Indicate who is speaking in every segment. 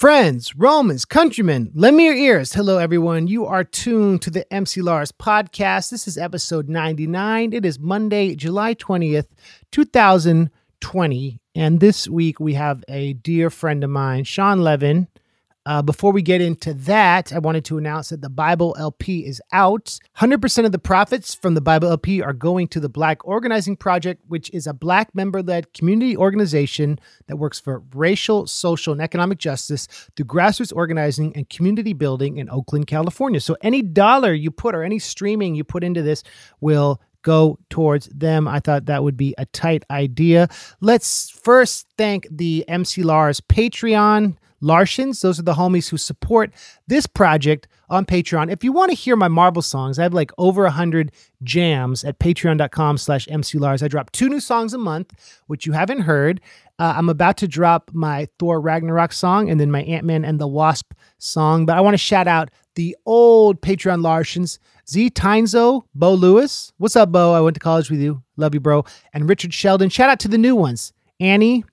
Speaker 1: Friends, Romans, countrymen, lend me your ears. Hello, everyone. You are tuned to the MC Lars podcast. This is episode 99. It is Monday, July 20th, 2020. And this week we have a dear friend of mine, Shawn Levin. Uh, before we get into that, I wanted to announce that the Bible LP is out. 100% of the profits from the Bible LP are going to the Black Organizing Project, which is a Black member led community organization that works for racial, social, and economic justice through grassroots organizing and community building in Oakland, California. So any dollar you put or any streaming you put into this will go towards them. I thought that would be a tight idea. Let's first thank the MC Lars Patreon. Larshins. Those are the homies who support this project on Patreon. If you want to hear my Marvel songs, I have like over a hundred jams at patreon.com slash mclars. I drop two new songs a month, which you haven't heard. Uh, I'm about to drop my Thor Ragnarok song and then my Ant-Man and the Wasp song. But I want to shout out the old Patreon Larshins, Z Tynzo, Bo Lewis. What's up, Bo? I went to college with you. Love you, bro. And Richard Sheldon. Shout out to the new ones. Annie,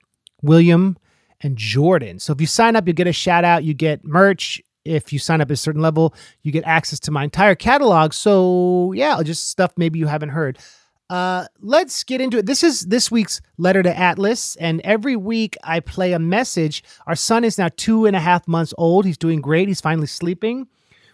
Speaker 1: William, and Jordan. So if you sign up, you get a shout out, you get merch. If you sign up at a certain level, you get access to my entire catalog. So yeah, just stuff maybe you haven't heard. Uh, let's get into it. This is this week's letter to Atlas, and every week I play a message. Our son is now two and a half months old. He's doing great. He's finally sleeping,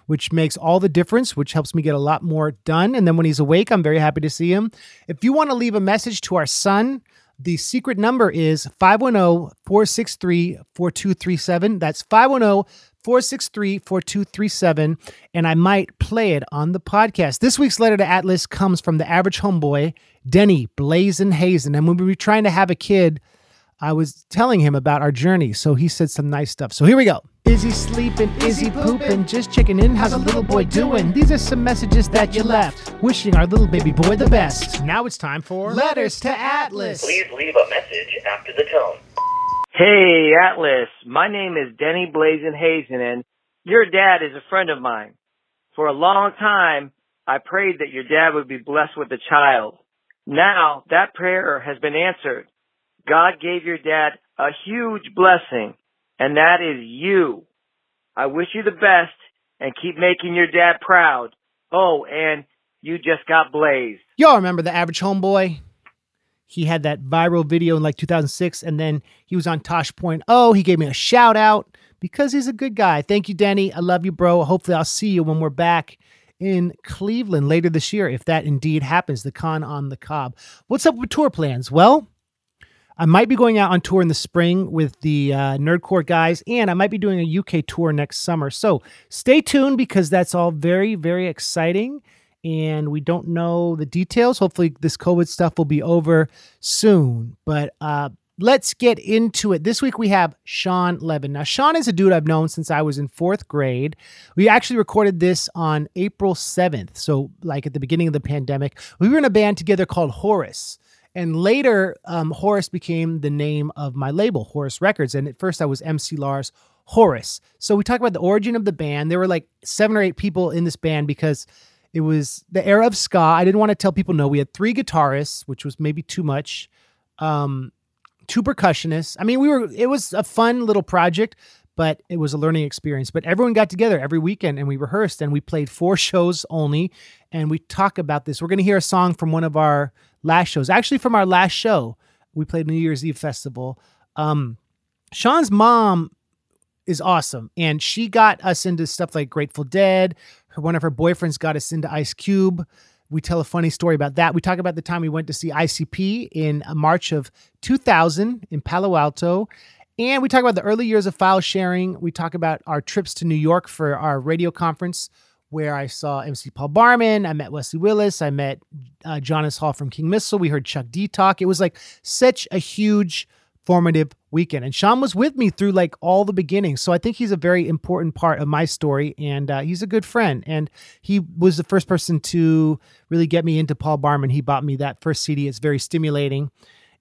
Speaker 1: which makes all the difference, which helps me get a lot more done. And then when he's awake, I'm very happy to see him. If you want to leave a message to our son, the secret number is 510 463 4237. That's 510 463 4237. And I might play it on the podcast. This week's letter to Atlas comes from the average homeboy, Denny Blazin Hazen. And when we were trying to have a kid, I was telling him about our journey. So he said some nice stuff. So here we go. Is he sleeping? Is he pooping? Just checking in. How's a little boy doing? These are some messages that you left. Wishing our little baby boy the best. Now it's time for Letters to Atlas.
Speaker 2: Please leave a message after the tone.
Speaker 3: Hey, Atlas. My name is Denny Blazin Hazen, and your dad is a friend of mine. For a long time, I prayed that your dad would be blessed with a child. Now, that prayer has been answered. God gave your dad a huge blessing, and that is you. I wish you the best and keep making your dad proud. Oh, and you just got blazed.
Speaker 1: Y'all remember the average homeboy? He had that viral video in like 2006, and then he was on Tosh Point. Oh, he gave me a shout out because he's a good guy. Thank you, Danny. I love you, bro. Hopefully, I'll see you when we're back in Cleveland later this year, if that indeed happens, the con on the cob. What's up with tour plans? Well, I might be going out on tour in the spring with the uh, Nerdcore guys, and I might be doing a UK tour next summer. So stay tuned because that's all very, very exciting. And we don't know the details. Hopefully, this COVID stuff will be over soon. But uh, let's get into it. This week we have Shawn Levin. Now, Shawn is a dude I've known since I was in fourth grade. We actually recorded this on April 7th. So, like at the beginning of the pandemic, we were in a band together called Horris. And later, um, Horris became the name of my label, Horris Records. And at first, I was MC Lars Horris. So we talk about the origin of the band. There were like seven or eight people in this band because it was the era of ska. I didn't want to tell people no. We had three guitarists, which was maybe too much. Um, two percussionists. I mean, we were. It was a fun little project, but it was a learning experience. But everyone got together every weekend and we rehearsed and we played four shows only. And we talk about this. We're going to hear a song from one of our last shows. Actually, from our last show, we played New Year's Eve festival. Um, Shawn's mom is awesome, and she got us into stuff like Grateful Dead. Her one of her boyfriends got us into Ice Cube. We tell a funny story about that. We talk about the time we went to see ICP in March of 2000 in Palo Alto. And we talk about the early years of file sharing. We talk about our trips to New York for our radio conference where I saw MC Paul Barman. I met Wesley Willis. I met uh, John S. Hall from King Missile. We heard Chuck D talk. It was like such a huge formative weekend. And Shawn was with me through like all the beginnings. So I think he's a very important part of my story. And uh, he's a good friend. And he was the first person to really get me into Paul Barman. He bought me that first CD. It's very stimulating.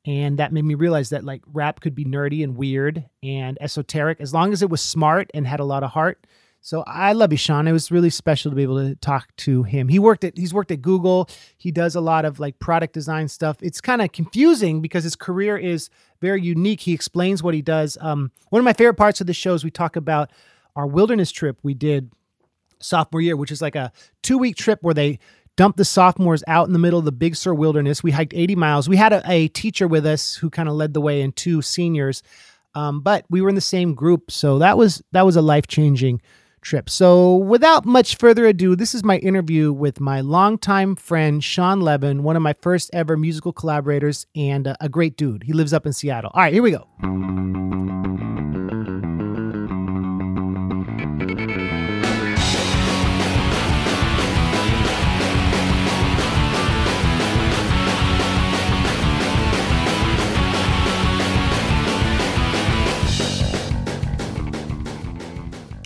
Speaker 1: And that made me realize that like rap could be nerdy and weird and esoteric as long as it was smart and had a lot of heart So I love you, Shawn. It was really special to be able to talk to him. He worked at he's worked at Google. He does a lot of like product design stuff. It's kind of confusing because his career is very unique. He explains what he does. Um, one of my favorite parts of the show is we talk about our wilderness trip we did sophomore year, which is like a two week trip where they dumped the sophomores out in the middle of the Big Sur wilderness. We hiked 80 miles. We had a, a teacher with us who kind of led the way and two seniors. Um, but we were in the same group, so that was that was a life changing trip. So, without much further ado, this is my interview with my longtime friend, Shawn Levin, one of my first ever musical collaborators and a, great dude. He lives up in Seattle. All right, here we go.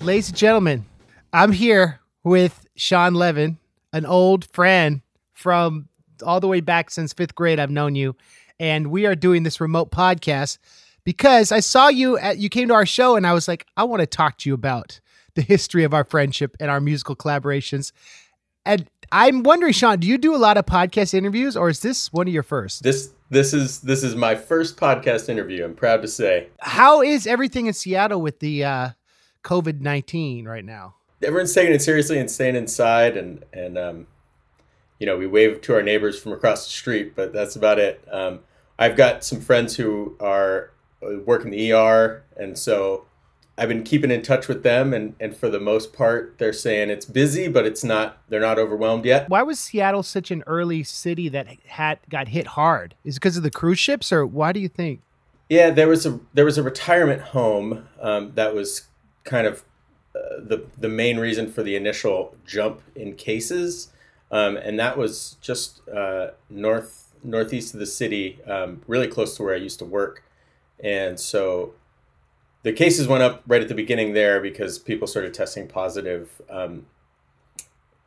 Speaker 1: Ladies and gentlemen, I'm here with Shawn Levin, an old friend from all the way back since fifth grade. I've known you, and we are doing this remote podcast because I saw you at you came to our show, and I was like, I want to talk to you about the history of our friendship and our musical collaborations. And I'm wondering, Shawn, do you do a lot of podcast interviews, or is this one of your first?
Speaker 4: This this is this is my first podcast interview. I'm proud to say.
Speaker 1: How is everything in Seattle with the uh, COVID nineteen right now?
Speaker 4: Everyone's taking it seriously and staying inside, and and um, you know we wave to our neighbors from across the street, but that's about it. Um, I've got some friends who are uh, work in the ER, and so I've been keeping in touch with them, and and for the most part, they're saying it's busy, but it's not. They're not overwhelmed yet.
Speaker 1: Why was Seattle such an early city that had got hit hard? Is it because of the cruise ships, or why do you think?
Speaker 4: Yeah, there was a there was a retirement home um, that was kind of uh, the the main reason for the initial jump in cases, um, and that was just uh, north northeast of the city, um, really close to where I used to work, and so the cases went up right at the beginning there because people started testing positive. Um,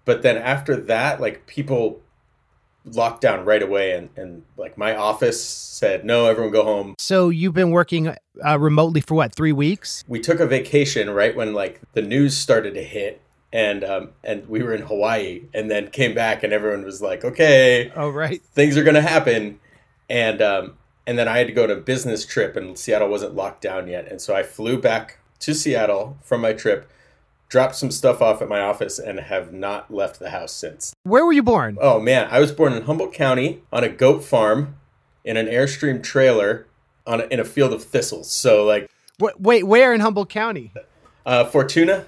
Speaker 4: but then after that, like people locked down right away, and and like my office said, no, everyone go home.
Speaker 1: So you've been working uh, remotely for what three weeks?
Speaker 4: we took a vacation right when like the news started to hit and um and we were in Hawaii and then came back and everyone was like okay
Speaker 1: Oh right.
Speaker 4: things are going to happen and um and then I had to go on a business trip and Seattle wasn't locked down yet and so I flew back to Seattle from my trip dropped some stuff off at my office and have not left the house since
Speaker 1: Where were you born?
Speaker 4: oh man I was born in Humboldt County on a goat farm in an Airstream trailer on a, in a field of thistles so like
Speaker 1: Wait, wait, where in Humboldt County?
Speaker 4: uh Fortuna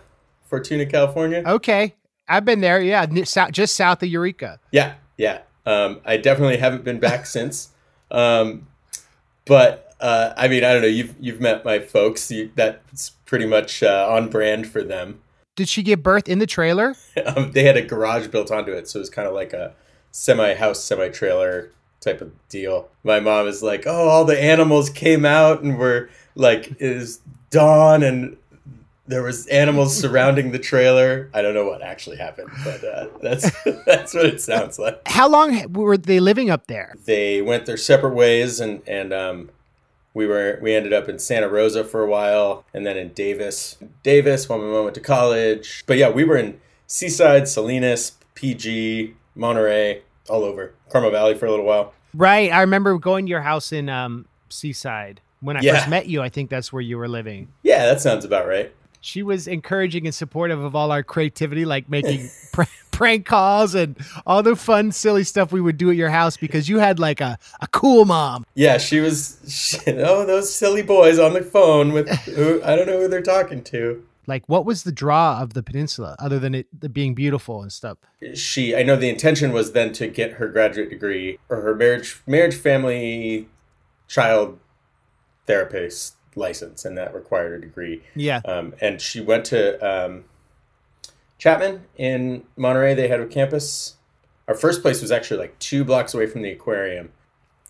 Speaker 4: Fortuna California
Speaker 1: Okay, I've been there. Yeah, just south of Eureka.
Speaker 4: Yeah, yeah. Um, I definitely haven't been back since. Um, but uh, I mean, I don't know. You've you've met my folks. You, that's pretty much uh, on brand for them.
Speaker 1: Did she give birth in the trailer?
Speaker 4: Um, they had a garage built onto it, so it was kind of like a semi house, semi trailer type of deal. My mom is like, "Oh, all the animals came out and were like, it is dawn and." There was animals surrounding the trailer. I don't know what actually happened, but uh, that's that's what it sounds like.
Speaker 1: How long were they living up there?
Speaker 4: they went their separate ways and and um, we were we ended up in Santa Rosa for a while and then in Davis Davis when my mom went to college but yeah we were in Seaside Salinas PG Monterey all over Carmel Valley for a little while
Speaker 1: Right. I remember going to your house in um, Seaside when I
Speaker 4: Yeah.
Speaker 1: first met you. I think that's where you were living.
Speaker 4: yeah that sounds about right
Speaker 1: She was encouraging and supportive of all our creativity, like making prank calls and all the fun, silly stuff we would do at your house because you had like a, a cool mom.
Speaker 4: yeah she was she, oh those silly boys on the phone with who I don't know who they're talking to
Speaker 1: Like, what was the draw of the peninsula other than it being beautiful and stuff?
Speaker 4: she I know the intention was then to get her graduate degree or her marriage marriage family child therapist license and that required a degree
Speaker 1: Yeah.
Speaker 4: um, and she went to um, Chapman in Monterey they had a campus our first place was actually like two blocks away from the aquarium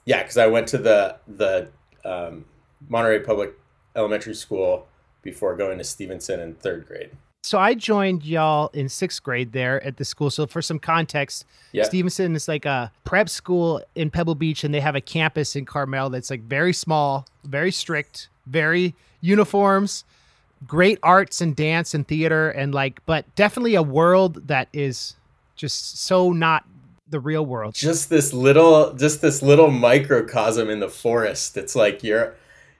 Speaker 4: yeah because I went to the the um, Monterey Public Elementary School before going to Stevenson in third grade
Speaker 1: So I joined y'all in sixth grade there at the school. So for some context,
Speaker 4: Yeah.
Speaker 1: Stevenson is like a prep school in Pebble Beach, and they have a campus in Carmel that's like very small, very strict, very uniforms, great arts and dance and theater and like, but definitely a world that is just so not the real world.
Speaker 4: just this little just this little microcosm in the forest it's like you're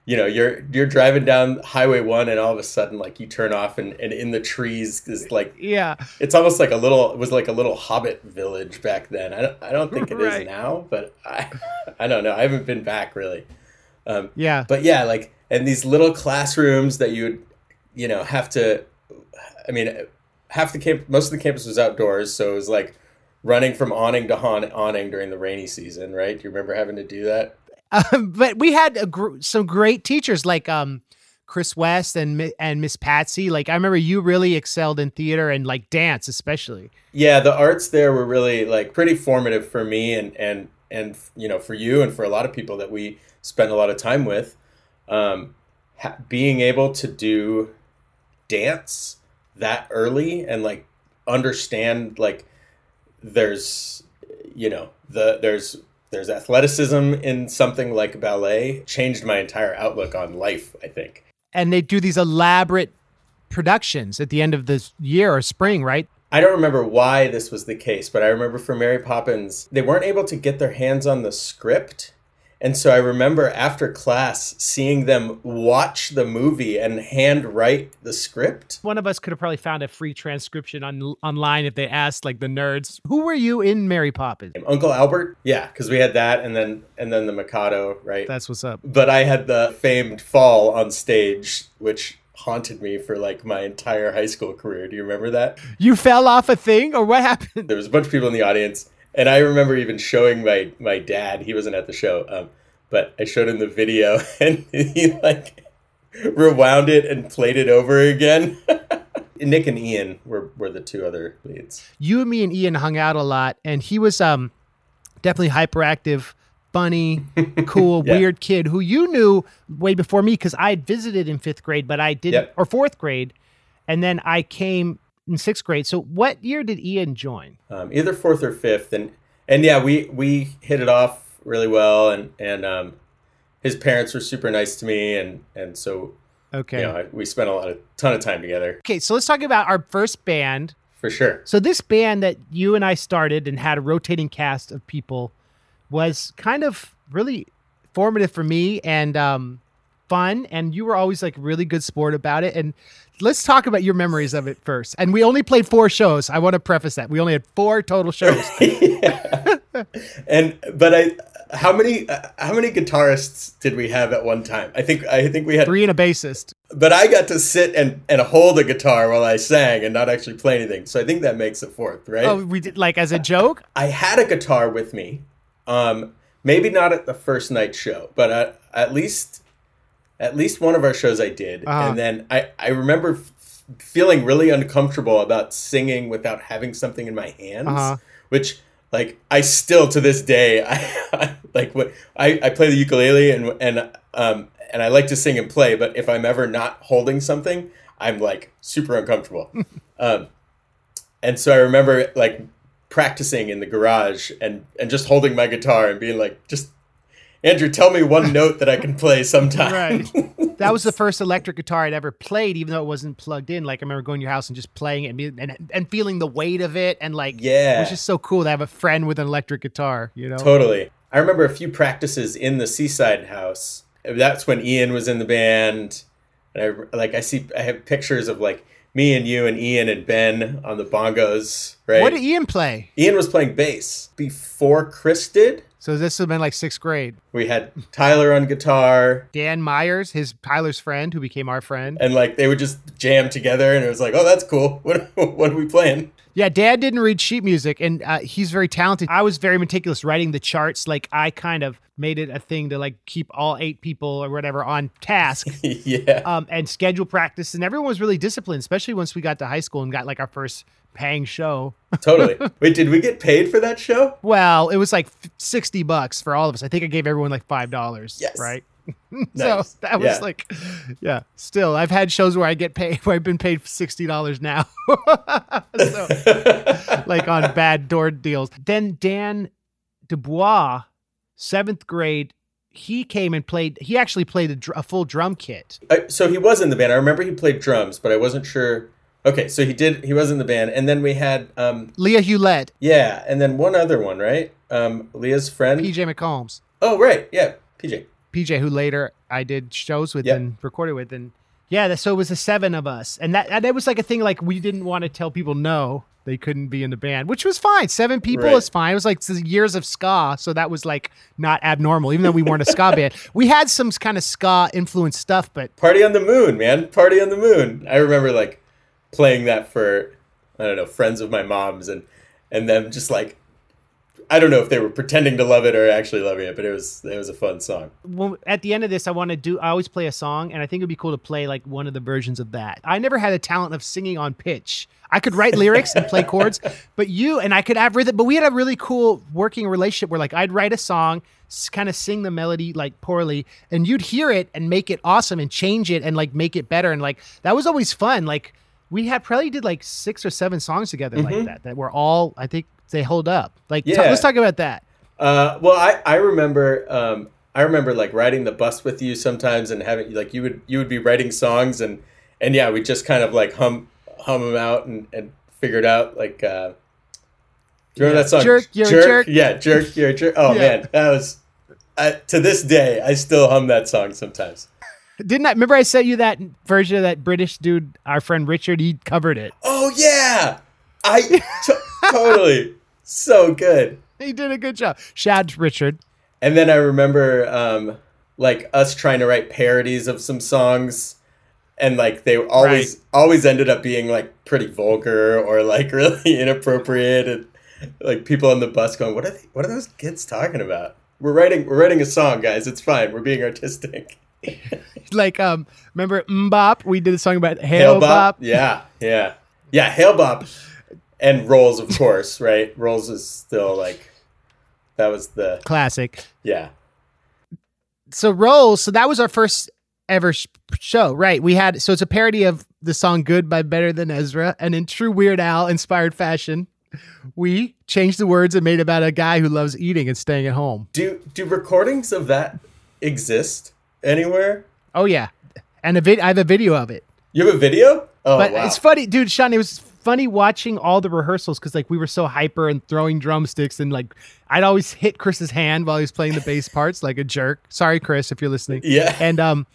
Speaker 4: you know you're you're driving down highway one and all of a sudden like you turn off and, and in the trees is like
Speaker 1: Yeah.
Speaker 4: it's almost like a little it was like a little hobbit village back then i don't, I don't think it is
Speaker 1: Right.
Speaker 4: now but i i don't know i haven't been back really um,
Speaker 1: Yeah.
Speaker 4: but yeah like and these little classrooms that you would you know have to i mean half the camp most of the campus was outdoors so it was like running from awning to hon- awning during the rainy season right do you remember having to do that
Speaker 1: Um, but we had a gr- some great teachers like um, Chris West and and Miss Patsy. Like I remember you really excelled in theater and like dance, especially.
Speaker 4: yeah the arts there were really like pretty formative for me and and and you know for you and for a lot of people that we spend a lot of time with um, ha- being able to do dance that early and like understand like there's you know the there's there's athleticism in something like ballet changed my entire outlook on life i think
Speaker 1: And they do these elaborate productions at the end of this year or spring, right?
Speaker 4: I don't remember why this was the case, but I remember for Mary Poppins, they weren't able to get their hands on the script. And so I remember after class seeing them watch the movie and hand write the script.
Speaker 1: One of us could have probably found a free transcription on online if they asked like the nerds, "Who were you in Mary Poppins?"
Speaker 4: Uncle Albert, yeah, because we had that, and then and then the Mikado, right?
Speaker 1: That's what's up.
Speaker 4: but I had the famed fall on stage, which haunted me for like my entire high school career. Do you remember that?
Speaker 1: You fell off a thing, or what happened?
Speaker 4: there was a bunch of people in the audience and i remember even showing my my dad he wasn't at the show um, but i showed him the video and he like rewound it and played it over again nick and ian were, were the two other leads
Speaker 1: You and me and Ian hung out a lot, and he was um definitely hyperactive, funny, cool,
Speaker 4: Yeah.
Speaker 1: weird kid who you knew way before me because I had visited in fifth grade, but I didn't
Speaker 4: Yep.
Speaker 1: or fourth grade, and then I came in sixth grade. So what year did Ian join?
Speaker 4: um, either fourth or fifth and and yeah we we hit it off really well and and um, his parents were super nice to me and and so
Speaker 1: Okay.
Speaker 4: you know we spent a lot of ton of time together
Speaker 1: Okay, so let's talk about our first band.
Speaker 4: for sure
Speaker 1: So this band that you and I started and had a rotating cast of people was kind of really formative for me and um, fun. And you were always like really good sport about it. And let's talk about your memories of it first. And we only played four shows. I want to preface that we only had four total shows.
Speaker 4: and but I how many uh, how many guitarists did we have at one time? I think I think we had
Speaker 1: Three and a bassist.
Speaker 4: but I got to sit and and hold a guitar while I sang and not actually play anything. So I think that makes it fourth, right?
Speaker 1: Oh, we did like as a joke.
Speaker 4: I had a guitar with me. Um maybe not at the first night show, but at, at least at least one of our shows I did.
Speaker 1: Uh-huh.
Speaker 4: And then I I remember f- feeling really uncomfortable about singing without having something in my hands,
Speaker 1: Uh-huh.
Speaker 4: which like I still to this day I, I like what I, I play the ukulele and and um and I like to sing and play, but if I'm ever not holding something, I'm like super uncomfortable. um, and so I remember like practicing in the garage and and just holding my guitar and being like, just Andrew, tell me one note that I can play sometime.
Speaker 1: Right. That was the first electric guitar I'd ever played, even though it wasn't plugged in. Like I remember going to your house and just playing it and, and, and feeling the weight of it, and like
Speaker 4: yeah, it
Speaker 1: was just so cool to have a friend with an electric guitar. You know,
Speaker 4: Totally. I remember a few practices in the Seaside House. That's when Ian was in the band. And I like I see I have pictures of like me and you and Ian and Ben on the bongos, right?
Speaker 1: What did Ian play?
Speaker 4: Ian was playing bass before Chris did.
Speaker 1: So this would have been like sixth grade.
Speaker 4: We had Tyler on guitar
Speaker 1: Dan Myers, his Tyler's friend, who became our friend.
Speaker 4: and like they would just jam together and it was like, "Oh, that's cool. What what are we playing?"
Speaker 1: Yeah, Dad didn't read sheet music, and uh, he's very talented. I was very meticulous writing the charts. Like I kind of made it a thing to like keep all eight people or whatever on task.
Speaker 4: yeah.
Speaker 1: um, and schedule practice, and everyone was really disciplined, especially once we got to high school and got like our first paying show.
Speaker 4: totally. Wait, did we get paid for that show?
Speaker 1: Well, it was like f- sixty bucks for all of us. I think I gave everyone like five dollars.
Speaker 4: Yes.
Speaker 1: right.
Speaker 4: Nice.
Speaker 1: So that was
Speaker 4: Yeah.
Speaker 1: like, yeah. Still, I've had shows where I get paid where I've been paid sixty dollars now. so, like on bad door deals. Then Dan Dubois, seventh grade, he came and played. He actually played a, dr- a full drum kit.
Speaker 4: I, so he was in the band. I remember he played drums, but I wasn't sure. Okay, so he did. He was in the band, and then we had, um,
Speaker 1: Leah Hewlett,
Speaker 4: yeah, and then one other one, right? Um, Leah's friend.
Speaker 1: PJ McCombs,
Speaker 4: Oh, right, yeah, PJ.
Speaker 1: PJ, who later I did shows with
Speaker 4: Yep.
Speaker 1: and recorded with, and yeah, that- so it was the seven of us, and that and that was like a thing. Like we didn't want to tell people no. They couldn't be in the band, which was fine. Seven people
Speaker 4: Right.
Speaker 1: is fine. It was like years of ska, so that was like not abnormal, even though we weren't a ska band. We had some kind of ska influenced stuff, but
Speaker 4: Party on the Moon, man. Party on the Moon. I remember like playing that for I don't know friends of my mom's and and them just like I don't know if they were pretending to love it or actually loving it, but it was it was a fun song.
Speaker 1: well, at the end of this, I want to do. I always play a song, and I think it'd be cool to play like one of the versions of that. I never had a talent of singing on pitch. I could write lyrics and play chords, but you and I could have rhythm. But we had a really cool working relationship where like I'd write a song, kind of sing the melody like poorly, and you'd hear it and make it awesome and change it and like make it better. And like that was always fun. Like we had probably did like six or seven songs together like mm-hmm. that that were all I think they hold up. Like t-
Speaker 4: Yeah.
Speaker 1: let's talk about that.
Speaker 4: Uh, well, I I remember um, I remember like riding the bus with you sometimes and having like you would you would be writing songs and and yeah we just kind of like hum hum them out and and figure it out like. Uh, do you remember
Speaker 1: Yeah.
Speaker 4: that song?
Speaker 1: Jerk, you're a jerk.
Speaker 4: Yeah, jerk, you're a jerk. Oh
Speaker 1: Yeah.
Speaker 4: man, that was. I, to this day, I still hum that song sometimes.
Speaker 1: Didn't I remember I sent you that version of that British dude, our friend Richard? He covered it.
Speaker 4: Oh yeah, I t- totally so good.
Speaker 1: He did a good job. Shad Richard.
Speaker 4: And then I remember um, like us trying to write parodies of some songs, and like they always always ended up being like pretty vulgar or like really inappropriate, and like people on the bus going, "What are they? What are those kids talking about?" We're writing we're writing a song, guys. It's fine. We're being artistic.
Speaker 1: Like, um, remember MMMBop? We did a song about Hail,
Speaker 4: Hale-Bopp.
Speaker 1: Bop,
Speaker 4: yeah, yeah, yeah. Hale-Bopp, and Rolls, of course, right? Rolls is still like that was the
Speaker 1: Classic.
Speaker 4: yeah.
Speaker 1: So Rolls, so that was our first ever show, right? We had, so it's a parody of the song Good by Better Than Ezra. And in true Weird Al inspired fashion, we changed the words and made about a guy who loves eating and staying at home.
Speaker 4: Do do recordings of that exist anywhere?
Speaker 1: Oh, yeah. And a vid- I have a video of it.
Speaker 4: You have a video? Oh
Speaker 1: but
Speaker 4: wow.
Speaker 1: it's funny, dude. Shawn, it was funny watching all the rehearsals because like we were so hyper and throwing drumsticks and like I'd always hit Chris's hand while he was playing the bass parts like a jerk. Sorry, Chris, if you're listening.
Speaker 4: Yeah.
Speaker 1: And um,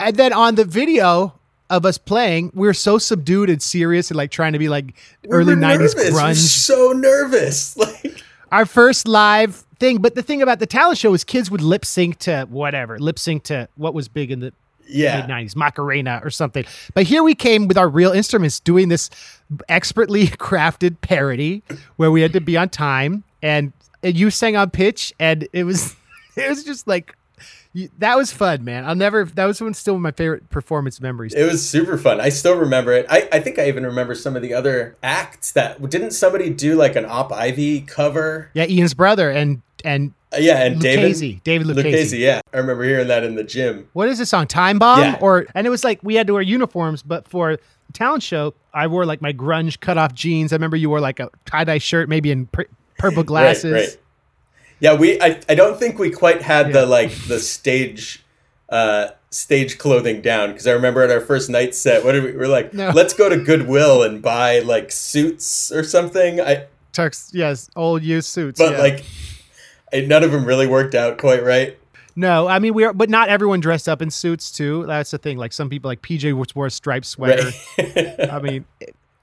Speaker 1: and then on the video of us playing, we were so subdued and serious and like trying to be like
Speaker 4: We
Speaker 1: early
Speaker 4: were
Speaker 1: '90s
Speaker 4: nervous. We were
Speaker 1: grunge.
Speaker 4: so nervous. Like
Speaker 1: Our first live thing. But the thing about the talent show is kids would lip sync to whatever, lip sync to what was big in the
Speaker 4: yeah.
Speaker 1: mid 90s, Macarena or something. But here we came with our real instruments doing this expertly crafted parody where we had to be on time and, and you sang on pitch and it was it was just like you, that was fun, man. I'll never that was one still my favorite performance memories.
Speaker 4: It was super fun. I still remember it. I, I think I even remember some of the other acts that didn't somebody do like an Op Ivy cover?
Speaker 1: yeah, Ian's brother and and
Speaker 4: yeah, and David
Speaker 1: Lucchese, David Lucchese.
Speaker 4: Lucchese, yeah. I remember hearing that in the gym.
Speaker 1: What is this song? Time Bomb?
Speaker 4: Yeah.
Speaker 1: Or and it was like we had to wear uniforms, but for the talent show, I wore like my grunge cut off jeans. I remember you wore like a tie dye shirt, maybe in pr- purple glasses.
Speaker 4: Right, right. Yeah, we I, I don't think we quite had
Speaker 1: Yeah.
Speaker 4: the like the stage uh stage clothing down because I remember at our first night set, what did we, we were like,
Speaker 1: No.
Speaker 4: let's go to Goodwill and buy like suits or something. I
Speaker 1: Tux, yes, old used suits.
Speaker 4: but
Speaker 1: yeah.
Speaker 4: like it, none of them really worked out quite right.
Speaker 1: no, I mean we are, but not everyone dressed up in suits too. That's the thing. Like some people, like PJ, which wore a striped sweater.
Speaker 4: Right.
Speaker 1: I mean,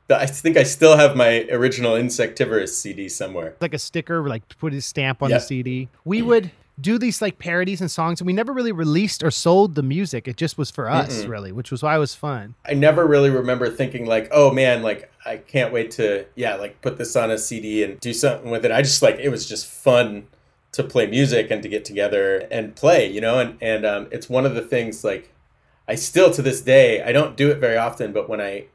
Speaker 4: I think I still have my original Insectivorous CD somewhere.
Speaker 1: like a sticker, like put his stamp on
Speaker 4: Yeah.
Speaker 1: the CD. We would do these like parodies and songs, and we never really released or sold the music. It just was for us, really, which was why it was fun.
Speaker 4: I never really remember thinking like, oh man, like I can't wait to yeah, like put this on a CD and do something with it. I just like it was just fun to play music and to get together and play, you know, and and um, it's one of the things like I still to this day I don't do it very often, but when I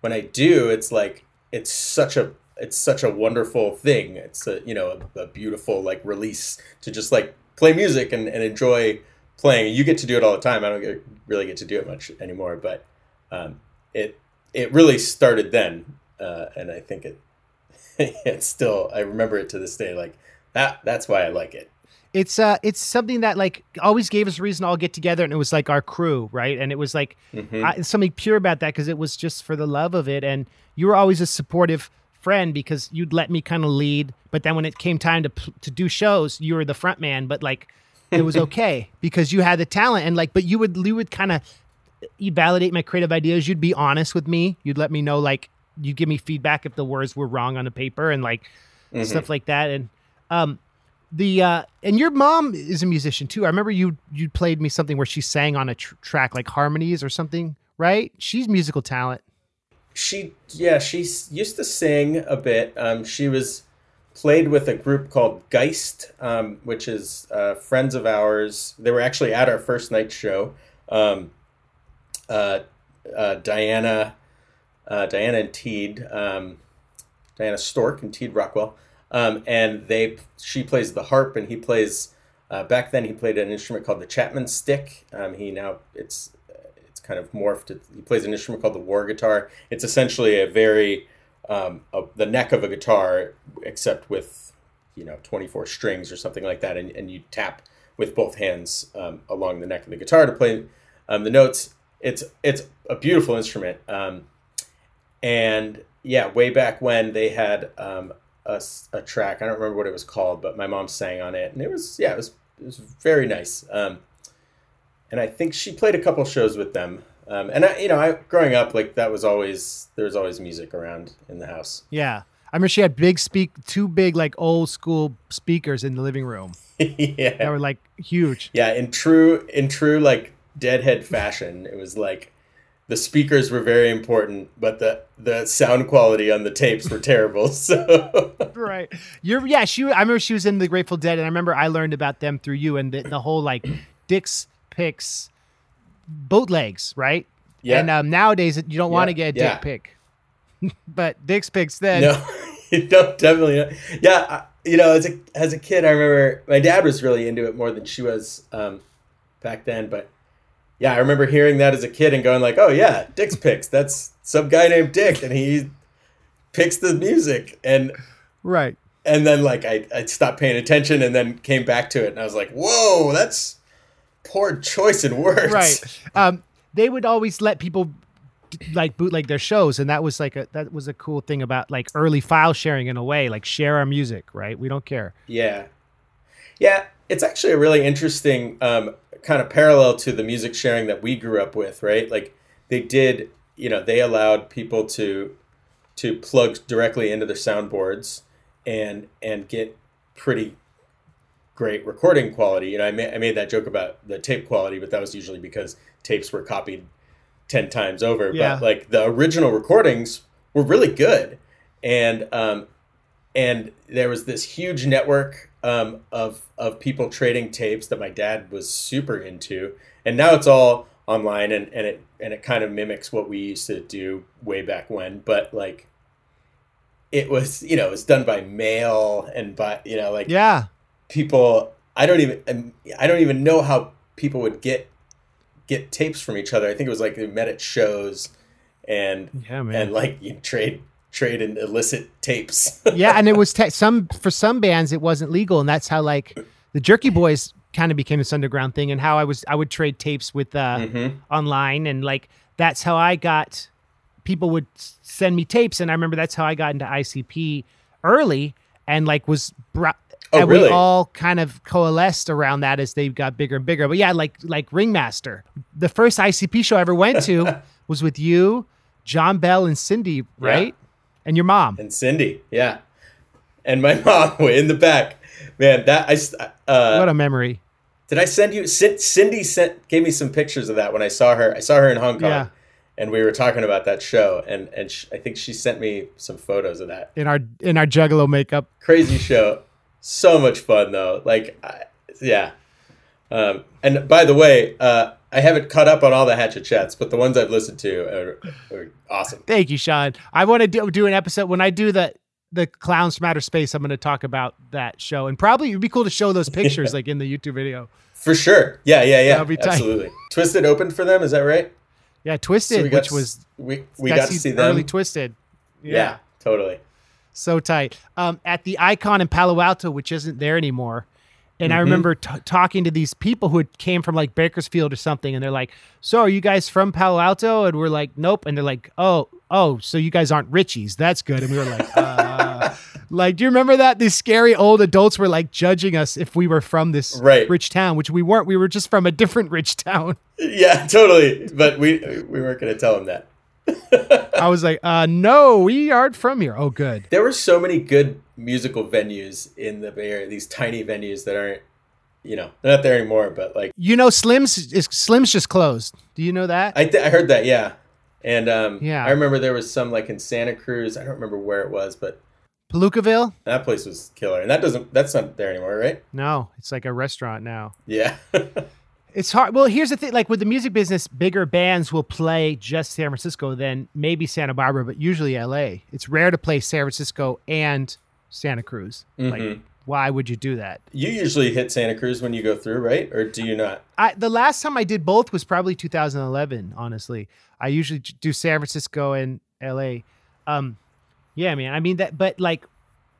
Speaker 4: when I do, it's like it's such a it's such a wonderful thing. It's a you know a, a beautiful like release to just like play music and, and enjoy playing. You get to do it all the time. I don't get, really get to do it much anymore, but um, it it really started then, uh, and I think it it's still I remember it to this day. Like that that's why I like it.
Speaker 1: it's uh it's something that like always gave us a reason to all get together and it was like our crew right and it was like
Speaker 4: Mhm.
Speaker 1: I, something pure about that because it was just for the love of it and you were always a supportive friend because you'd let me kind of lead but then when it came time to to do shows you were the front man but like it was okay because you had the talent and like but you would you would kind of you validate my creative ideas you'd be honest with me you'd let me know like you'd give me feedback if the words were wrong on the paper and like
Speaker 4: Mhm.
Speaker 1: stuff like that and um the uh and your mom is a musician too i remember you you played me something where she sang on a tr- track like harmonies or something right she's musical talent
Speaker 4: She, yeah, she used to sing a bit. Um, she was played with a group called Geist, um, which is uh, friends of ours. They were actually at our first night show. Um, uh, uh, Diana, uh, Diana and Teed, um, Diana Stork and Teed Rockwell, um, and they she plays the harp and he plays. Uh, back then, he played an instrument called the Chapman stick. Um, he now it's it's kind of morphed. He plays an instrument called the Warr guitar. It's essentially a very um, a, the neck of a guitar, except with you know 24 strings or something like that, and, and you tap with both hands um, along the neck of the guitar to play um, the notes. It's it's a beautiful instrument, um, and yeah, way back when they had um, a, a track. I don't remember what it was called, but my mom sang on it, and it was yeah, it was it was very nice. Um, and I think she played a couple shows with them. Um, and I, you know, I growing up like that was always there was always music around in the house.
Speaker 1: yeah i remember she had big speak two big like old school speakers in the living room
Speaker 4: yeah, that
Speaker 1: were like huge
Speaker 4: yeah. In true in true like Deadhead fashion, it was like the speakers were very important, but the the sound quality on the tapes were terrible. So
Speaker 1: right you're yeah she i remember she was in the grateful dead and i remember i learned about them through you and the, the whole like dick's picks bootlegs right
Speaker 4: yeah,
Speaker 1: and um, nowadays you don't want to get a dick
Speaker 4: yeah.
Speaker 1: pick but dick's picks then
Speaker 4: no, no, definitely not. Yeah, I, you know, as a as a kid, I remember my dad was really into it more than she was um, back then. But yeah, I remember hearing that as a kid and going like, "Oh yeah, Dick's picks. That's some guy named Dick, and he picks the music." And
Speaker 1: right
Speaker 4: and then like I I stopped paying attention and then came back to it, and I was like, "Whoa, that's poor choice in words."
Speaker 1: right um they would always let people like bootleg their shows and that was like a that was a cool thing about like early file sharing in a way like share our music right we don't care
Speaker 4: Yeah. Yeah, it's actually a really interesting um, kind of parallel to the music sharing that we grew up with, right? Like they did, you know, they allowed people to to plug directly into their soundboards and and get pretty great recording quality. You know, I made, I made that joke about the tape quality, but that was usually because tapes were copied 10 times over.
Speaker 1: Yeah.
Speaker 4: But like the original recordings were really good. And um, and there was this huge network um, of of people trading tapes that my dad was super into, and now it's all online and, and it and it kind of mimics what we used to do way back when, but like it was you know it was done by mail and by you know like
Speaker 1: yeah.
Speaker 4: people I don't even I don't even know how people would get get tapes from each other. I think it was like they met at shows and
Speaker 1: yeah man.
Speaker 4: and like you trade trade and illicit tapes.
Speaker 1: yeah and it was te- some for some bands it wasn't legal and that's how like the jerky boys kind of became this underground thing and how i was i would trade tapes with uh
Speaker 4: Mhm.
Speaker 1: online and like that's how i got people would send me tapes and i remember that's how i got into icp early and like was brought
Speaker 4: Oh,
Speaker 1: and
Speaker 4: really?
Speaker 1: we all kind of coalesced around that as they got bigger and bigger but yeah like like ringmaster the first icp show i ever went to was with you john bell and cindy right and your mom
Speaker 4: and Cindy, yeah, and my mom in the back. Man, that I uh,
Speaker 1: what a memory
Speaker 4: did I send you? Cindy sent gave me some pictures of that when I saw her. I saw her in Hong Kong,
Speaker 1: Yeah.
Speaker 4: and we were talking about that show, and and sh- I think she sent me some photos of that
Speaker 1: in our in our juggalo makeup
Speaker 4: crazy show. So much fun though. Like, I, yeah. Um, and by the way, uh, I haven't caught up on all the Hatchet Chats, but the ones I've listened to are, are awesome.
Speaker 1: Thank you, Shawn. I want to do, do an episode when I do the the clowns from outer space. I'm going to talk about that show, and probably it'd be cool to show those pictures like in the YouTube video.
Speaker 4: For sure. Yeah, yeah, yeah.
Speaker 1: Be.
Speaker 4: Absolutely. Twiztid opened for them, is that right?
Speaker 1: Yeah,
Speaker 4: Twiztid, got
Speaker 1: which
Speaker 4: s-
Speaker 1: was
Speaker 4: we we
Speaker 1: that's
Speaker 4: got to see them.
Speaker 1: early Twiztid.
Speaker 4: yeah. totally.
Speaker 1: so tight. Um, at the Icon in Palo Alto, which isn't there anymore, And I
Speaker 4: Mhm.
Speaker 1: remember t- talking to these people who had came from like Bakersfield or something, and they're like, "So are you guys from Palo Alto?" And we're like, "Nope." And they're like, "Oh, oh, so you guys aren't Richies? That's good." And we were like, uh, "Like, do you remember that these scary old adults were like judging us if we were from this
Speaker 4: Right.
Speaker 1: rich town, which we weren't. We were just from a different rich town."
Speaker 4: Yeah, totally. But we we weren't going to tell them that.
Speaker 1: I was like, uh, "No, we aren't from here." Oh, good.
Speaker 4: There were so many good musical venues in the Bay Area. These tiny venues that aren't, you know, they're not there anymore. But like,
Speaker 1: You know, Slim's is Slim's just closed. Do you know that?
Speaker 4: I th- I heard that, yeah. And um,
Speaker 1: Yeah.
Speaker 4: I remember there was some like in Santa Cruz. I don't remember where it was, but
Speaker 1: Palookaville?
Speaker 4: that place was killer. And that doesn't that's not there anymore, right?
Speaker 1: No, it's like a restaurant now.
Speaker 4: Yeah.
Speaker 1: It's hard. Well, here's the thing: like with the music business, bigger bands will play just San Francisco, then maybe Santa Barbara, but usually L.A. It's rare to play San Francisco and Santa Cruz. Like,
Speaker 4: Mhm.
Speaker 1: why would you do that?
Speaker 4: you usually hit Santa Cruz when you go through, right? Or do you not?
Speaker 1: I the last time I did both was probably 2011. Honestly, I usually do San Francisco and L.A. Um, yeah, man. I mean that, but like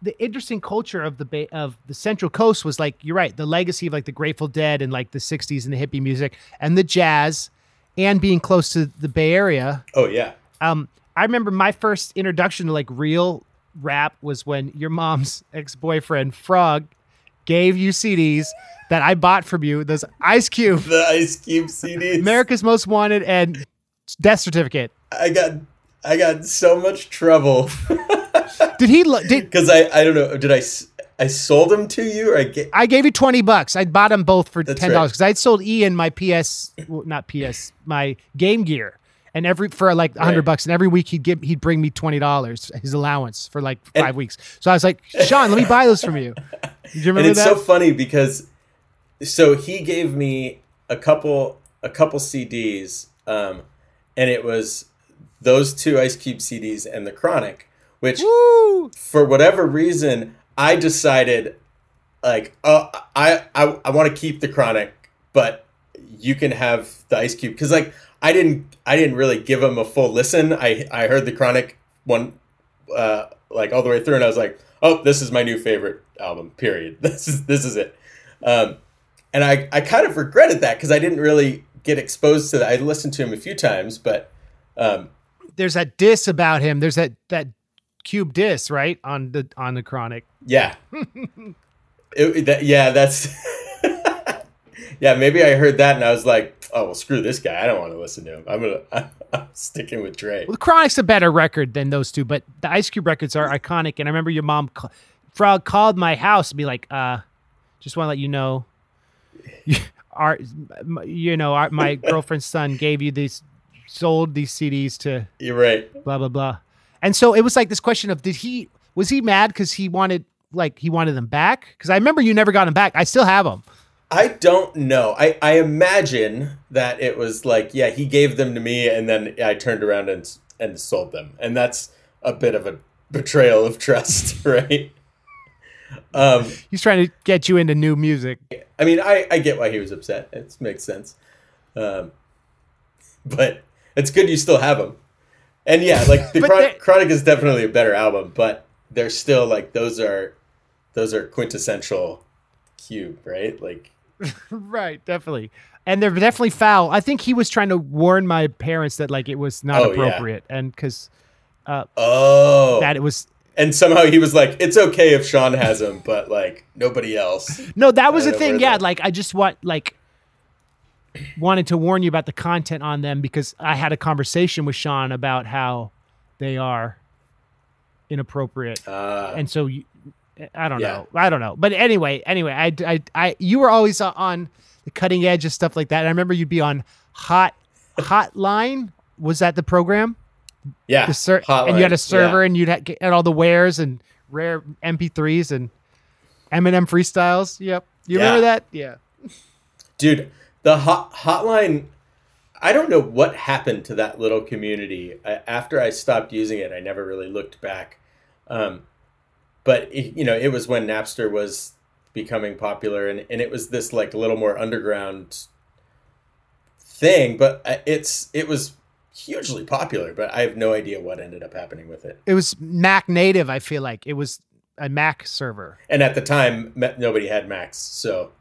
Speaker 1: the interesting culture of the Bay of the Central Coast was like you're right, the legacy of like the Grateful Dead and like the '60s and the hippie music and the jazz, and being close to the Bay Area.
Speaker 4: Oh yeah.
Speaker 1: Um, I remember my first introduction to like real rap was when your mom's ex boyfriend Frog gave you CDs that I bought from you. Those Ice Cube.
Speaker 4: The Ice Cube CDs.
Speaker 1: America's Most Wanted and Death Certificate.
Speaker 4: I got I got so much trouble
Speaker 1: Did he?
Speaker 4: Because I I don't know. Did I? I sold them to you or I get?
Speaker 1: I gave you twenty bucks? I bought them both for
Speaker 4: That's
Speaker 1: ten dollars because I'd sold Ian my PS, well, not PS, my Game Gear, and every for like a hundred
Speaker 4: Right.
Speaker 1: bucks, and every week he'd give he'd bring me twenty dollars his allowance for like
Speaker 4: And-
Speaker 1: five weeks. So I was like, Shawn, let me buy those from you. Did you remember
Speaker 4: and it's
Speaker 1: that?
Speaker 4: so funny because so he gave me a couple a couple CDs, um, and it was those two Ice Cube CDs and the Chronic, which
Speaker 1: Woo!
Speaker 4: for whatever reason I decided like uh, I I I want to keep the Chronic, but you can have the Ice Cube because like I didn't I didn't really give him a full listen. I I heard the Chronic one uh, like all the way through, and I was like, oh, this is my new favorite album. Period. This is this is it. Um, and I I kind of regretted that because I didn't really get exposed to that. I listened to him a few times, but um,
Speaker 1: There's that diss about him. There's that that cube diss right on the on the Chronic.
Speaker 4: Yeah. It- that, yeah, that's. yeah, maybe I heard that and I was like, oh, well, screw this guy. I don't want to listen to him. I'm going to. I'm sticking with Dre.
Speaker 1: Well, the Chronic's a better record than those two, but the Ice Cube records are iconic. And I remember your mom, ca- Frog, called my house and be like, uh, "Just want to let you know, our, you know, our, my girlfriend's son gave you these, sold these CDs to
Speaker 4: You're right.
Speaker 1: blah blah blah." And so it was like this question of, did he was he mad because he wanted like he wanted them back? Because I remember you never got them back. I still have them.
Speaker 4: I don't know. I, I imagine that it was like, yeah, he gave them to me and then I turned around and, and sold them. And that's a bit of a betrayal of trust, right? Um,
Speaker 1: He's trying to get you into new music.
Speaker 4: I mean, I, I get why he was upset. It makes sense. Um, but it's good you still have them. And yeah, like the Chron- Chronic is definitely a better album, but they're still like those are those are quintessential Cube, right? Like
Speaker 1: right, definitely. And they're definitely foul. I think he was trying to warn my parents that like it was not
Speaker 4: Oh, yeah.
Speaker 1: appropriate, and because uh,
Speaker 4: oh,
Speaker 1: that it was
Speaker 4: and somehow he was like, "It's okay if Shawn has him, but like nobody else."
Speaker 1: no, that was the thing. Yeah,
Speaker 4: that-
Speaker 1: like I just want like wanted to warn you about the content on them because I had a conversation with Shawn about how they are inappropriate,
Speaker 4: Uh,
Speaker 1: and so you, I don't
Speaker 4: Yeah.
Speaker 1: know, I don't know. But anyway, anyway, I, I, I, you were always on the cutting edge of stuff like that. I remember you'd be on Hot Hotline. Was that the program?
Speaker 4: yeah,
Speaker 1: the ser- and you had a server
Speaker 4: yeah.
Speaker 1: and you'd ha- get all the wares and rare MP3s and Eminem freestyles. Yep. You
Speaker 4: Yeah.
Speaker 1: remember that? Yeah.
Speaker 4: dude the hot hotline i don't know what happened to that little community I, after i stopped using it i never really looked back um, but it, you know it was when napster was becoming popular and, and it was this like a little more underground thing but uh, it's it was hugely popular but i have no idea what ended up happening with it
Speaker 1: It was Mac native, I feel like. It was a Mac server.
Speaker 4: And at the time, nobody had Macs, so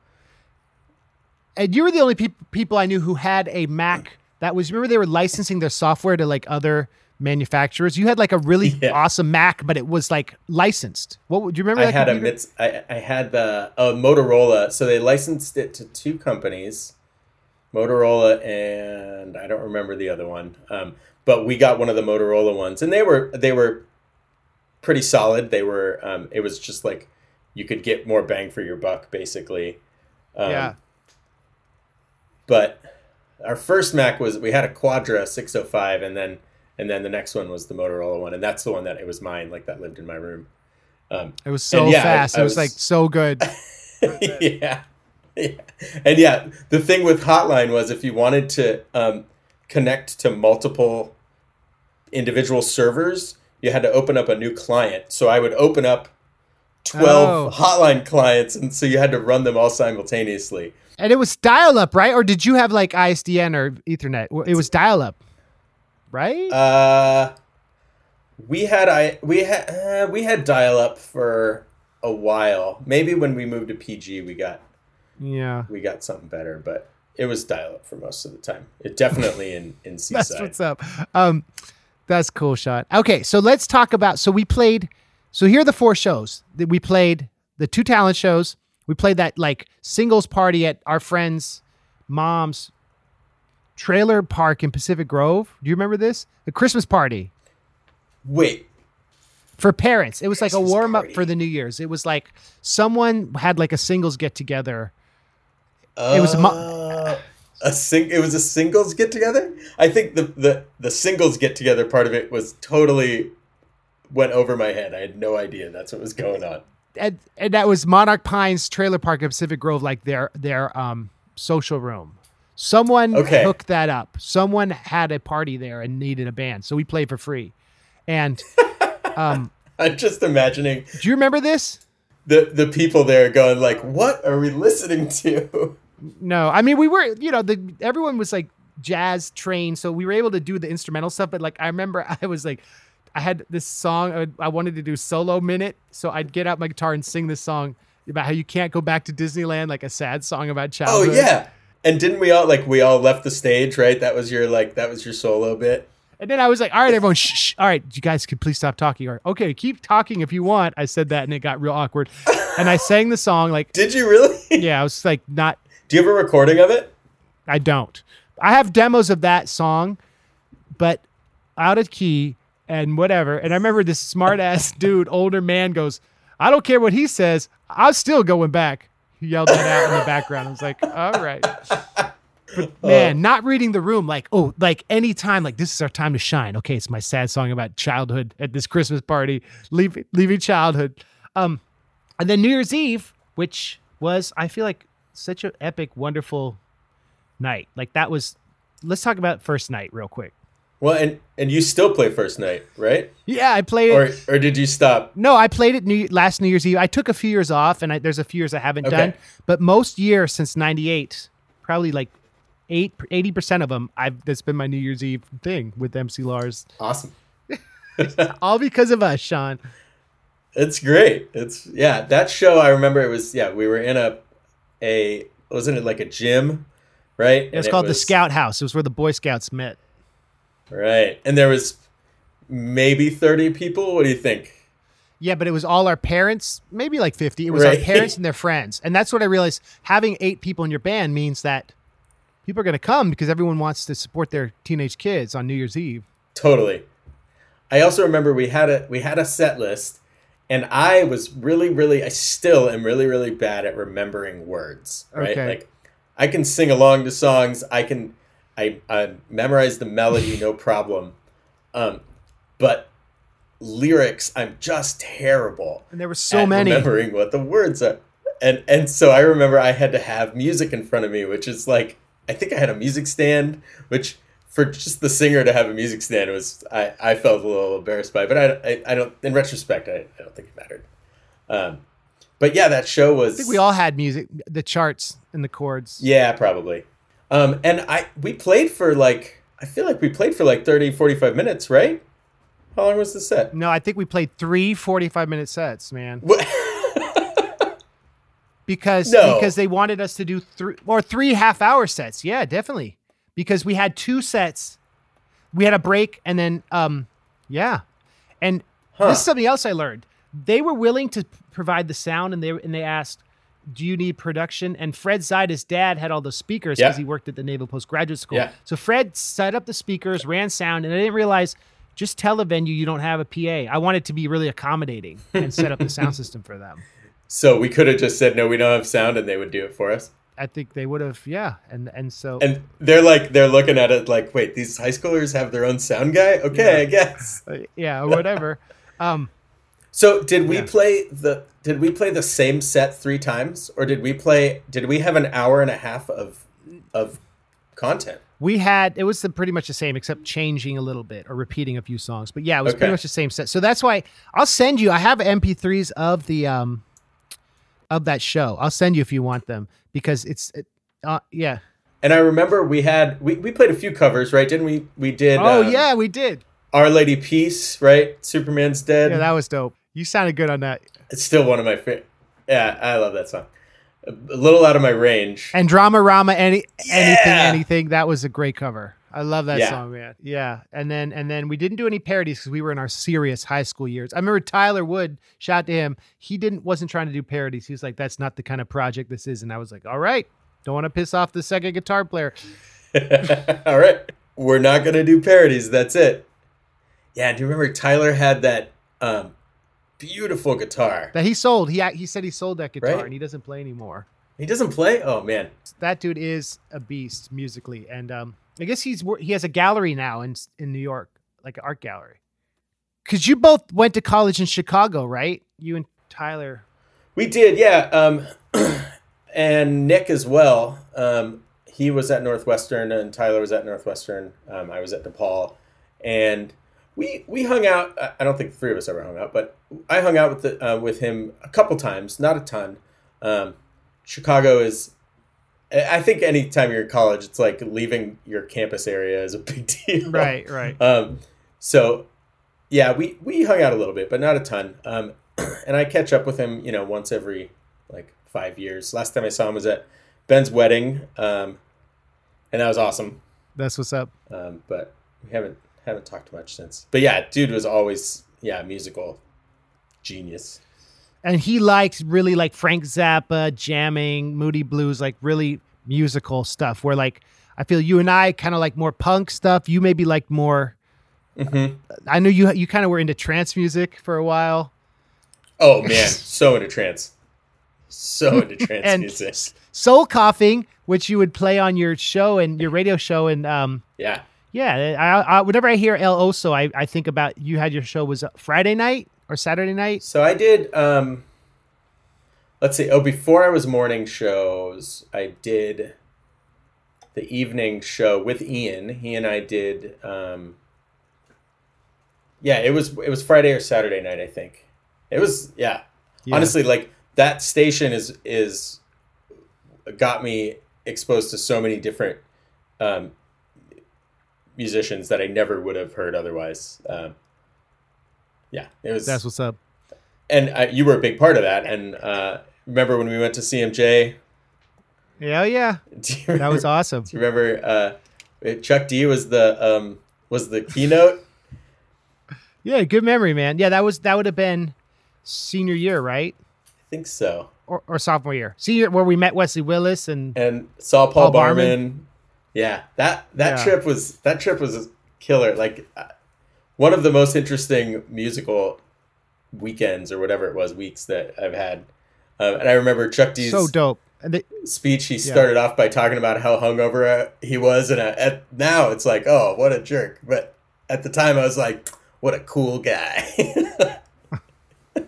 Speaker 1: And you were the only peop- people I knew who had a Mac that was. Remember, they were licensing their software to like other manufacturers. You had like a really
Speaker 4: Yeah.
Speaker 1: awesome Mac, but it was like licensed. What would- do you remember?
Speaker 4: I had a? Mits- I, I had the a Motorola. So they licensed it to two companies, Motorola and I don't remember the other one. Um, but we got one of the Motorola ones, and they were they were pretty solid. They were um, it was just like you could get more bang for your buck, basically. Um,
Speaker 1: yeah.
Speaker 4: But our first Mac was we had a Quadra 605, and then and then the next one was the Motorola one, and that's the one that it was mine, like that lived in my room. Um,
Speaker 1: It was so
Speaker 4: yeah, I-
Speaker 1: fast.
Speaker 4: I
Speaker 1: it was,
Speaker 4: was-
Speaker 1: like so good.
Speaker 4: yeah. yeah. And yeah, the thing with Hotline was if you wanted to um, connect to multiple individual servers, you had to open up a new client. So I would open up 12
Speaker 1: Oh.
Speaker 4: Hotline clients, and so you had to run them all simultaneously.
Speaker 1: And it was dial up, right? Or did you have like ISDN or Ethernet? It was dial up, right?
Speaker 4: Uh, we had I we had uh, we had dial up for a while. Maybe when we moved to PG, we got
Speaker 1: yeah.
Speaker 4: we got something better, but it was dial up for most of the time. It definitely in in Seaside.
Speaker 1: That's what's up. Um, that's cool, Shawn. Okay, so let's talk about. So we played. So here are the four shows that we played. The two talent shows. We played that like singles party at our friend's mom's trailer park in Pacific Grove. Do you remember this? The Christmas party
Speaker 4: Wait,
Speaker 1: for parents. It was like a warm up for the New Year's. It was like someone had like a singles get together.
Speaker 4: uh,
Speaker 1: It was mo-
Speaker 4: a sing. It was a singles get together. I think the the the singles get together part of it was totally went over my head. I had no idea that's what was going on.
Speaker 1: And, and that was Monarch Pines Trailer Park in Pacific Grove, like their their um social room. Someone
Speaker 4: Okay.
Speaker 1: hooked that up. Someone had a party there and needed a band, so we played for free. And um,
Speaker 4: I'm just imagining
Speaker 1: do you remember this?
Speaker 4: the the people there going like, "What are we listening to?"
Speaker 1: No, I mean we were, you know, the everyone was like jazz trained, so we were able to do the instrumental stuff. But like I remember, I was like, I had this song I, I wanted to do solo minute, so I'd get out my guitar and sing this song about how you can't go back to Disneyland, like a sad song about
Speaker 4: oh,
Speaker 1: childhood.
Speaker 4: Oh yeah. And didn't we all like we all left the stage, right? That was your like that was your solo bit.
Speaker 1: And then I was like, all right, everyone, shh, shh. All right, you guys can please stop talking. Or, okay, keep talking if you want. I said that and it got real awkward. And I sang the song like,
Speaker 4: Did you really?
Speaker 1: yeah, I was like, not,
Speaker 4: Do you have a recording of it?
Speaker 1: I don't. I have demos of that song, but out of key and whatever. And I remember this smart ass dude, older man, goes, I don't care what he says. I'm still going back. He yelled that out in the background. I was like, all right. But man, not reading the room, like, oh, like anytime, like this is our time to shine. Okay, it's my sad song about childhood at this Christmas party, leaving leaving childhood. Um, and then New Year's Eve, which was I feel like such an epic, wonderful night. Like that was. Let's talk about first night real quick.
Speaker 4: Well, and and you still play first night, right?
Speaker 1: Yeah, I played it.
Speaker 4: Or or did you stop?
Speaker 1: No, I played it new, last New Year's Eve. I took a few years off, and I, there's a few years I haven't
Speaker 4: Okay.
Speaker 1: done. But most years since '98, probably like eight, 80 percent of them, I've that's been my New Year's Eve thing with MC Lars,
Speaker 4: Awesome.
Speaker 1: all because of us, Shawn.
Speaker 4: It's great. It's yeah, that show I remember it was yeah, we were in a a wasn't it like a gym, right?
Speaker 1: It was
Speaker 4: And
Speaker 1: called the
Speaker 4: was-
Speaker 1: Scout House. It was where the Boy Scouts met.
Speaker 4: Right. And there was maybe 30 people. What do you think?
Speaker 1: Yeah, but it was all our parents, maybe like 50. It was our parents and their friends. And that's what I realized having eight people in your band means that people are going to come because everyone wants to support their teenage kids on New Year's Eve.
Speaker 4: Totally. I also remember we had a we had a set list and I was really really I still am really really bad at remembering words, right?
Speaker 1: Okay.
Speaker 4: Like I can sing along to songs, I can I, I memorize the melody no problem. Um but lyrics I'm just terrible.
Speaker 1: And there were so many.
Speaker 4: remembering what the words are. And and so I remember I had to have music in front of me, which is like I think I had a music stand, which for just the singer to have a music stand was I, I felt a little embarrassed by, it, but I, I, I don't in retrospect I, I don't think it mattered. Um, but yeah, that show was
Speaker 1: I think we all had music, the charts and the chords.
Speaker 4: yeah probably. Um, and I we played for like I feel like we played for like 30, 45 minutes, right? How long was the set?
Speaker 1: No, I think we played three 45 minute sets, man. Because
Speaker 4: No.
Speaker 1: because they wanted us to do three or three half hour sets. Yeah, definitely. Because we had two sets. We had a break and then um yeah. And
Speaker 4: Huh.
Speaker 1: this is something else I learned. They were willing to provide the sound and they and they asked, "Do you need production?" And Fred Zaida's dad had all the speakers because
Speaker 4: Yeah.
Speaker 1: he worked at the Naval Postgraduate School.
Speaker 4: Yeah.
Speaker 1: So Fred set up the speakers, ran sound, and I didn't realize just tell a venue you don't have a PA. I wanted it to be really accommodating and set up the sound system for them.
Speaker 4: So we could have just said no, we don't have sound, and they would do it for us.
Speaker 1: I think they would have, yeah, and and so
Speaker 4: And they're like, they're looking at it like, wait, these high schoolers have their own sound guy? Okay, I guess.
Speaker 1: uh, yeah, or whatever. um,
Speaker 4: So did we
Speaker 1: Yeah.
Speaker 4: play the did we play the same set three times, or did we play? Did we have an hour and a half of of content?
Speaker 1: we had it was the, pretty much the same, except changing a little bit or repeating a few songs. But yeah, it was
Speaker 4: Okay.
Speaker 1: pretty much the same set. So that's why I'll send you. I have MP3s of the um of that show. I'll send you if you want them because it's it, uh, yeah.
Speaker 4: And I remember we had we, we played a few covers, right? Didn't we? We did.
Speaker 1: Oh
Speaker 4: um,
Speaker 1: yeah, we did.
Speaker 4: Our Lady Peace, right? Superman's dead.
Speaker 1: Yeah, that was dope. You sounded good on that.
Speaker 4: it's still one of my favorite. Yeah, I love that song. A little out of my range.
Speaker 1: And Dramarama, any anything,
Speaker 4: Yeah.
Speaker 1: anything. That was a great cover. I love that
Speaker 4: Yeah.
Speaker 1: song, man. Yeah, and then and then we didn't do any parodies because we were in our serious high school years. I remember Tyler Wood. Shout to him. He didn't wasn't trying to do parodies. He was like, "That's not the kind of project this is." And I was like, "All right, don't want to piss off the second guitar player."
Speaker 4: All right, we're not gonna do parodies. That's it. Yeah, do you remember Tyler had that um, beautiful guitar?
Speaker 1: That he sold. He he said he sold that guitar
Speaker 4: Right.
Speaker 1: and he doesn't play anymore.
Speaker 4: He doesn't play. Oh man,
Speaker 1: That dude is a beast musically, and um, I guess he's he has a gallery now in in New York, like an art gallery. Cause you both went to college in Chicago, right? You and Tyler.
Speaker 4: we did. Yeah, um, and Nick as well. Um, he was at Northwestern, and Tyler was at Northwestern. Um, I was at DePaul, and we we hung out. I- I don't think the three of us ever hung out, but I hung out with the, uh, with him a couple times, not a ton. Um, Chicago is. I I think anytime you're in college, it's like leaving your campus area is a big deal.
Speaker 1: Right, right.
Speaker 4: Um, so yeah, we we hung out a little bit, but not a ton. Um, and I catch up with him, you know, once every like five years. Last time I saw him was at Ben's wedding, um, and that was awesome.
Speaker 1: That's what's up.
Speaker 4: Um, but we haven't haven't talked much since. But yeah, dude was always yeah musical genius.
Speaker 1: And he liked really like Frank Zappa, jamming, Moody Blues, like really musical stuff. Where like I feel you and I kind of like more punk stuff. You maybe like more.
Speaker 4: Mhm.
Speaker 1: I know you you kind of were into trance music for a while.
Speaker 4: Oh man, so into trance, so into trance
Speaker 1: And
Speaker 4: music.
Speaker 1: Soul coughing, which you would play on your show and your radio show, and um,
Speaker 4: Yeah,
Speaker 1: yeah, I, I, whenever I hear El Oso, I, I think about you had your show was Friday night or Saturday night.
Speaker 4: So I did. Um, let's see. Oh, before I was morning shows, I did the evening show with Ian. He and I did. Um, yeah, it was it was Friday or Saturday night. I think it was. Yeah,
Speaker 1: Yeah.
Speaker 4: honestly, like that station is is got me exposed to so many different um, musicians that I never would have heard otherwise. Um, yeah, it was
Speaker 1: that's what's up.
Speaker 4: and you were a big part of that. And uh, remember when we went to CMJ?
Speaker 1: Yeah, yeah,
Speaker 4: you
Speaker 1: that was awesome.
Speaker 4: Do you remember uh, Chuck D was the um, was the keynote?
Speaker 1: Yeah, good memory, man. Yeah, that was that would have been senior year, right?
Speaker 4: I think so.
Speaker 1: Or, or sophomore year. Senior where we met Wesley Willis and
Speaker 4: And saw Paul,
Speaker 1: Paul Barman.
Speaker 4: Barman. Yeah, that that
Speaker 1: Yeah.
Speaker 4: trip was that trip was a killer. Like uh, one of the most interesting musical weekends or whatever it was weeks that I've had. Um, and I remember Chuck D's
Speaker 1: so dope. And they,
Speaker 4: speech, he started off by talking about how hungover uh, he was, and uh, at, now it's like, oh, what a jerk. But at the time, I was like, what a cool guy.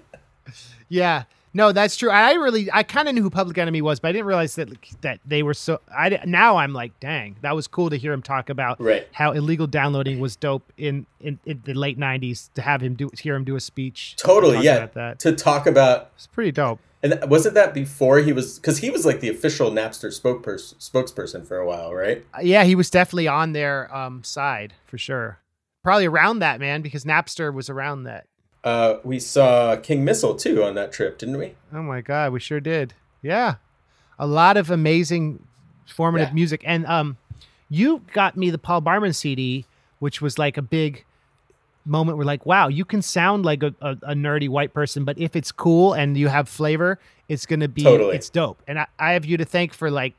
Speaker 1: yeah, no, that's true. I really, I kind of knew who Public Enemy was, but I didn't realize that that they were so. I now I'm like, dang, that was cool to hear him talk about
Speaker 4: right.
Speaker 1: how illegal downloading was dope in in, in the late '90s. To have him do, hear him do a speech,
Speaker 4: Totally,
Speaker 1: talk
Speaker 4: yeah.
Speaker 1: that.
Speaker 4: To talk about,
Speaker 1: It's pretty dope.
Speaker 4: and wasn't that before he was, because he was like the official Napster spokesperson, spokesperson for a while, right?
Speaker 1: Uh, Yeah, he was definitely on their um, side for sure. probably around that man because Napster was around that.
Speaker 4: Uh, we saw King Missile too on that trip, didn't we?
Speaker 1: Oh my god, we sure did. Yeah, a lot of amazing formative
Speaker 4: Yeah.
Speaker 1: music, and um, you got me the Paul Barman CD, which was like a big moment. Where like, wow, you can sound like a, a, a nerdy white person, but if it's cool and you have flavor, it's gonna be
Speaker 4: Totally.
Speaker 1: it's dope. And I, I have you to thank for like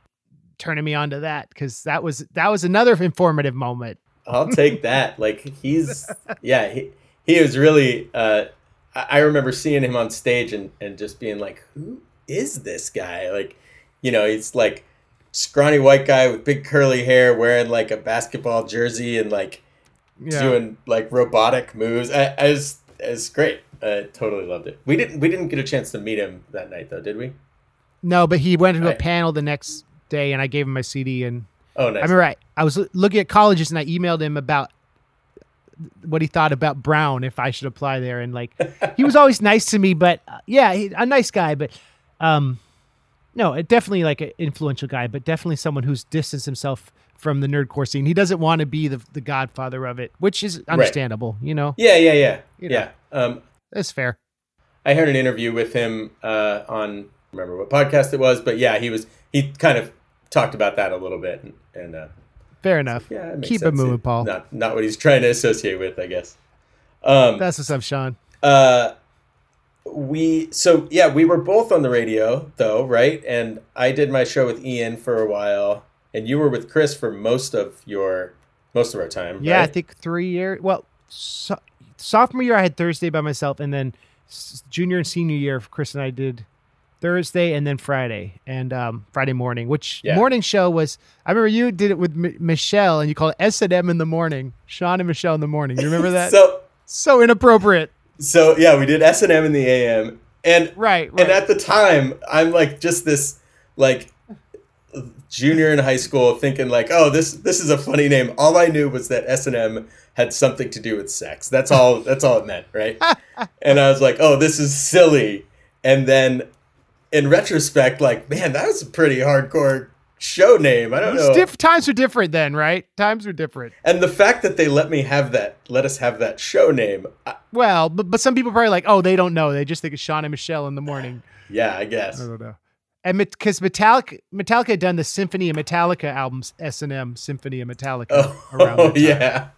Speaker 1: turning me on to that because that was that was another informative moment.
Speaker 4: I'll take that. Like he's yeah, he he was really uh I remember seeing him on stage and, and just being like, Who is this guy? Like, you know, he's like scrawny white guy with big curly hair wearing like a basketball jersey and like
Speaker 1: Yeah.
Speaker 4: doing like robotic moves. I, I was it's great. I totally loved it. We didn't we didn't get a chance to meet him that night though, did we?
Speaker 1: No, but he went to a panel the next day, and I gave him my CD and.
Speaker 4: Oh nice.
Speaker 1: I remember I, I was looking at colleges and I emailed him about what he thought about Brown if I should apply there and like he was always nice to me but uh, yeah he, a nice guy but um no definitely like an influential guy but definitely someone who's distanced himself from the nerdcore scene he doesn't want to be the, the godfather of it which is understandable you know
Speaker 4: yeah, yeah, yeah.
Speaker 1: You know.
Speaker 4: Yeah. Um
Speaker 1: that's fair
Speaker 4: I heard an interview with him uh, on remember what podcast it was, but yeah, he was he kind of talked about that a little bit, and, and uh,
Speaker 1: fair enough
Speaker 4: yeah, it
Speaker 1: keep it moving Paul
Speaker 4: Not not what he's trying to associate with, I guess. Um,
Speaker 1: that's what's up Shawn
Speaker 4: uh, we so yeah, we were both on the radio though, right? And I did my show with Ian for a while, and you were with Chris for most of your most of our time.
Speaker 1: Yeah, I think three years. Well, so, sophomore year I had Thursday by myself, and then junior and senior year, Chris and I did Thursday and then Friday and um, Friday morning. Which
Speaker 4: Yeah.
Speaker 1: morning show was? I remember you did it with M- Michelle, and you called it S and M in the morning. Shawn and Michelle in the morning. You remember that?
Speaker 4: so
Speaker 1: so inappropriate.
Speaker 4: so yeah, we did S and M in the AM, and
Speaker 1: Right. Right.
Speaker 4: And at the time, I'm like just this like junior in high school thinking like, oh, this this is a funny name. All I knew was that S and M had something to do with sex. That's all. That's all it meant, right? and I was like, oh, this is silly. And then in retrospect, like, man, that was a pretty hardcore show name. I don't know.
Speaker 1: diff- times are different then, right? Times are different.
Speaker 4: and the fact that they let me have that, let us have that show name. I,
Speaker 1: Well, but, but some people probably like, oh, they don't know. They just think it's Shawn and Michelle in the morning.
Speaker 4: yeah, I guess.
Speaker 1: I don't know. And because Metallica, Metallica had done the Symphony of Metallica albums, S and M Symphony of Metallica.
Speaker 4: Oh, yeah.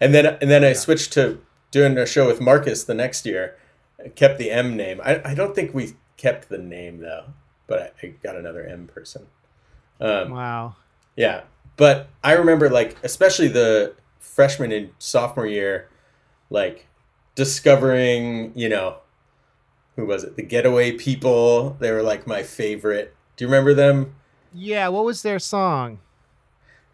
Speaker 4: And then and then I switched to doing a show with Marcus the next year. I kept the M name. I, I don't think we kept the name though, but I, I got another M person. Um,
Speaker 1: Wow.
Speaker 4: yeah, but I remember like especially the freshman and sophomore year, like discovering you know who was it the Getaway People. They were like my favorite. Do you remember them?
Speaker 1: Yeah. What was their song?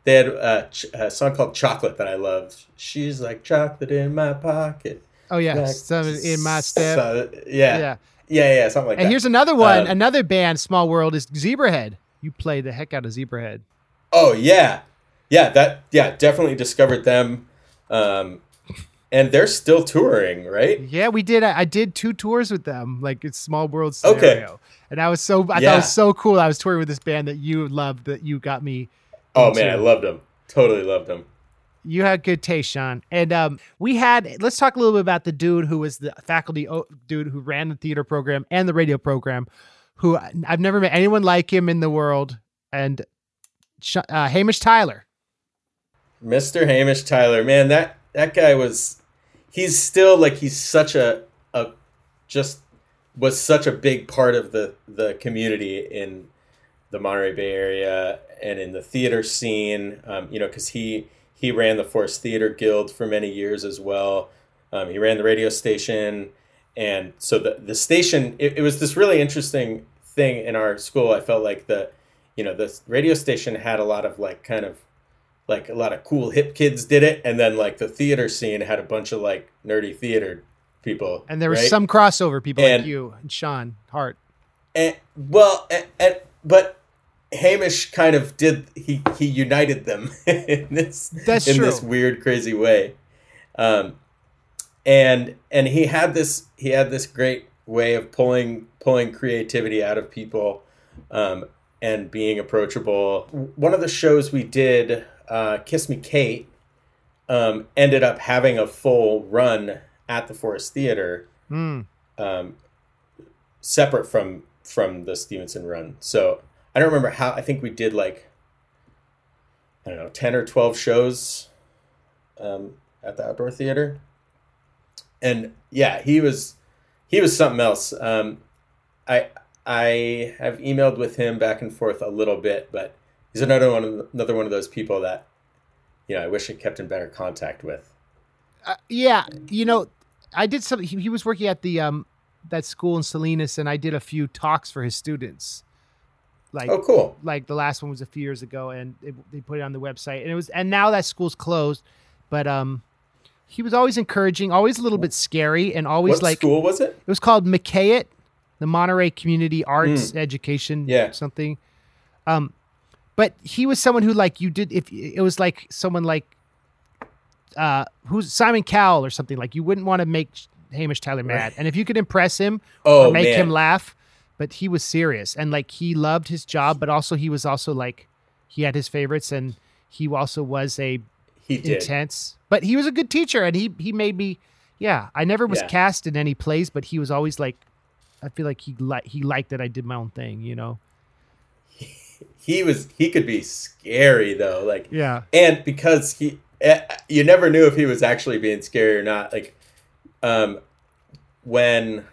Speaker 4: They had uh, ch- a song called Chocolate that I loved. She's like chocolate in my pocket.
Speaker 1: Oh yeah,
Speaker 4: Like,
Speaker 1: in my step.
Speaker 4: so- yeah.
Speaker 1: yeah.
Speaker 4: Yeah. Yeah, something like
Speaker 1: And
Speaker 4: that.
Speaker 1: And here's another one.
Speaker 4: Um,
Speaker 1: another band, Small World, is Zebrahead. You play the heck out of Zebrahead.
Speaker 4: oh, yeah. Yeah, that yeah, definitely discovered them. Um and they're still touring, right?
Speaker 1: Yeah, we did. I, I did two tours with them, like it's Small World
Speaker 4: Okay.
Speaker 1: scenario. And I was so I thought it was so cool. I was touring with this band that you loved that you got me.
Speaker 4: Oh
Speaker 1: into.
Speaker 4: man, I loved them. Totally loved them.
Speaker 1: You had good taste, Shawn. And um, we had, let's talk a little bit about the dude who was the faculty o- dude who ran the theater program and the radio program, who I've never met anyone like him in the world. And uh, Hamish Tyler.
Speaker 4: Mr. Hamish Tyler, man, that that guy was he's still like he's such a a just was such a big part of the the community in the Monterey Bay area and in the theater scene. Um, you know, because he he ran the Forest Theater Guild for many years as well. Um, he ran the radio station, and so the the station it, it was this really interesting thing in our school. I felt like the you know the radio station had a lot of like kind of like a lot of cool hip kids did it, and then like the theater scene had a bunch of like nerdy theater people.
Speaker 1: And there was
Speaker 4: right?
Speaker 1: some crossover people like you and Sean Hart.
Speaker 4: And, well, and, and, but Hamish kind of did he he united them in this
Speaker 1: That's
Speaker 4: in
Speaker 1: true.
Speaker 4: this weird crazy way, um, and and he had this he had this great way of pulling pulling creativity out of people, um, and being approachable. One of the shows we did, uh, Kiss Me Kate, um, ended up having a full run at the Forest Theater,
Speaker 1: Mm.
Speaker 4: um, separate from from the Stevenson run. So I don't remember how. I think we did like I don't know, ten or twelve shows um, at the outdoor theater, and yeah, he was he was something else. Um, I I have emailed with him back and forth a little bit, but he's another one another one of those people that you know I wish I kept in better contact with.
Speaker 1: Uh, yeah, you know, I did some. He, he was working at the um that school in Salinas, and I did a few talks for his students. Like,
Speaker 4: Oh, cool.
Speaker 1: like the last one was a few years ago, and it, they put it on the website, and it was. And now that school's closed, but um, he was always encouraging, always a little bit scary, and always
Speaker 4: What
Speaker 1: like
Speaker 4: school was it?
Speaker 1: it was called McKayet, the Monterey Community Arts Education,
Speaker 4: Mm. Yeah.
Speaker 1: something. Um, but he was someone who like you did if it was like someone like uh who's Simon Cowell or something like you wouldn't want to make Hamish Tyler mad, and if you could impress him
Speaker 4: Oh
Speaker 1: or make
Speaker 4: man,
Speaker 1: him laugh, but he was serious and like he loved his job, but also he was also like he had his favorites and he also was a
Speaker 4: he did.
Speaker 1: intense. But he was a good teacher, and he he made me. Yeah, I never was
Speaker 4: Yeah.
Speaker 1: cast in any plays, but he was always like, I feel like he like he liked that I did my own thing, you know.
Speaker 4: He was he could be scary though, like
Speaker 1: Yeah,
Speaker 4: and because he eh, you never knew if he was actually being scary or not like um when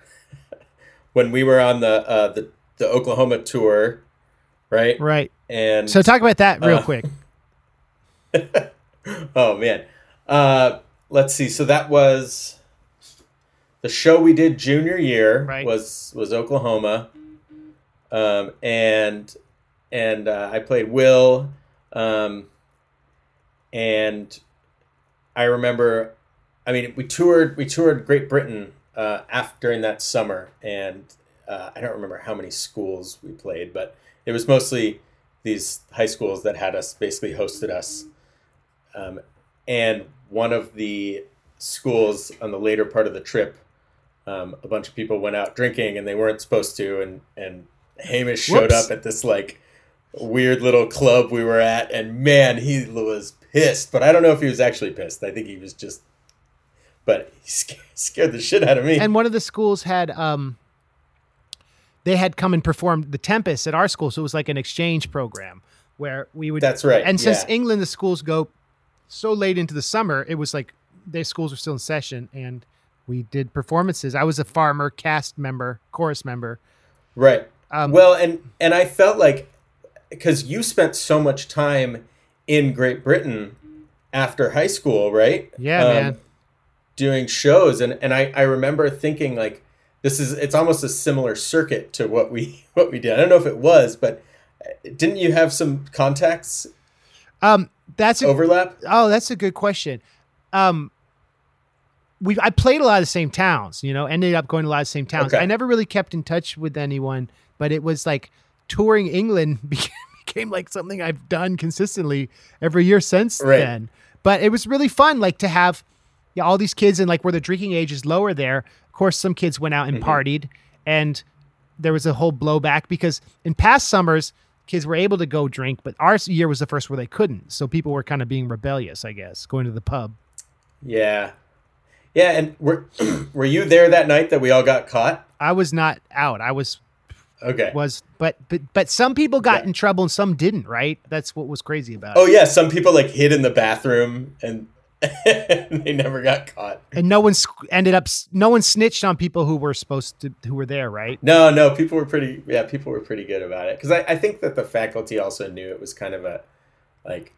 Speaker 4: when we were on the uh the, the oklahoma tour right
Speaker 1: right.
Speaker 4: and
Speaker 1: So talk about that real
Speaker 4: Uh,
Speaker 1: quick.
Speaker 4: oh man uh let's see so that was the show we did junior year
Speaker 1: Right.
Speaker 4: was was oklahoma um and and uh, i played will um and i remember i mean we toured we toured great britain uh after during that summer and uh, i don't remember how many schools we played but it was mostly these high schools that had us basically hosted us um, and one of the schools on the later part of the trip um, a bunch of people went out drinking and they weren't supposed to and and hamish showed
Speaker 1: Whoops.
Speaker 4: up at this like weird little club we were at and man he was pissed but i don't know if he was actually pissed i think he was just but he scared, the shit out of me
Speaker 1: And one of the schools had um, they had come and performed the Tempest at our school, so it was like an exchange program where we would.
Speaker 4: That's right,
Speaker 1: And since
Speaker 4: yeah.
Speaker 1: England, the schools go so late into the summer, it was like their schools were still in session, and we did performances. I was a farmer cast member, chorus member.
Speaker 4: Right.
Speaker 1: Um,
Speaker 4: well, and and I felt like because you spent so much time in Great Britain after high school, right?
Speaker 1: Yeah,
Speaker 4: Um,
Speaker 1: man.
Speaker 4: Doing shows, and and I I remember thinking like this is it's almost a similar circuit to what we what we did. I don't know if it was, but uh, didn't you have some contacts
Speaker 1: Um, that's a,
Speaker 4: overlap?
Speaker 1: Oh, that's a good question. Um, we I played a lot of the same towns, you know, ended up going to a lot of the same towns.
Speaker 4: Okay.
Speaker 1: I never really kept in touch with anyone, but it was like touring England became, became like something I've done consistently every year since
Speaker 4: Right.
Speaker 1: then. But it was really fun, like to have yeah, all these kids and like where the drinking age is lower there. Of course, some kids went out and
Speaker 4: Mm-hmm.
Speaker 1: partied, and there was a whole blowback because in past summers kids were able to go drink, but our year was the first where they couldn't. So people were kind of being rebellious, I guess, going to the pub.
Speaker 4: Yeah, yeah. And were were you there that night that we all got caught?
Speaker 1: I was not out. I was
Speaker 4: Okay.
Speaker 1: was but but but some people got
Speaker 4: Yeah.
Speaker 1: in trouble and some didn't, right? That's what was crazy about
Speaker 4: Oh
Speaker 1: it.
Speaker 4: yeah, some people like hid in the bathroom and they never got caught.
Speaker 1: And no one ended up no one snitched on people who were supposed to who were there, right?
Speaker 4: No, no, people were pretty. Yeah, people were pretty good about it because I, I think that the faculty also knew it was kind of a like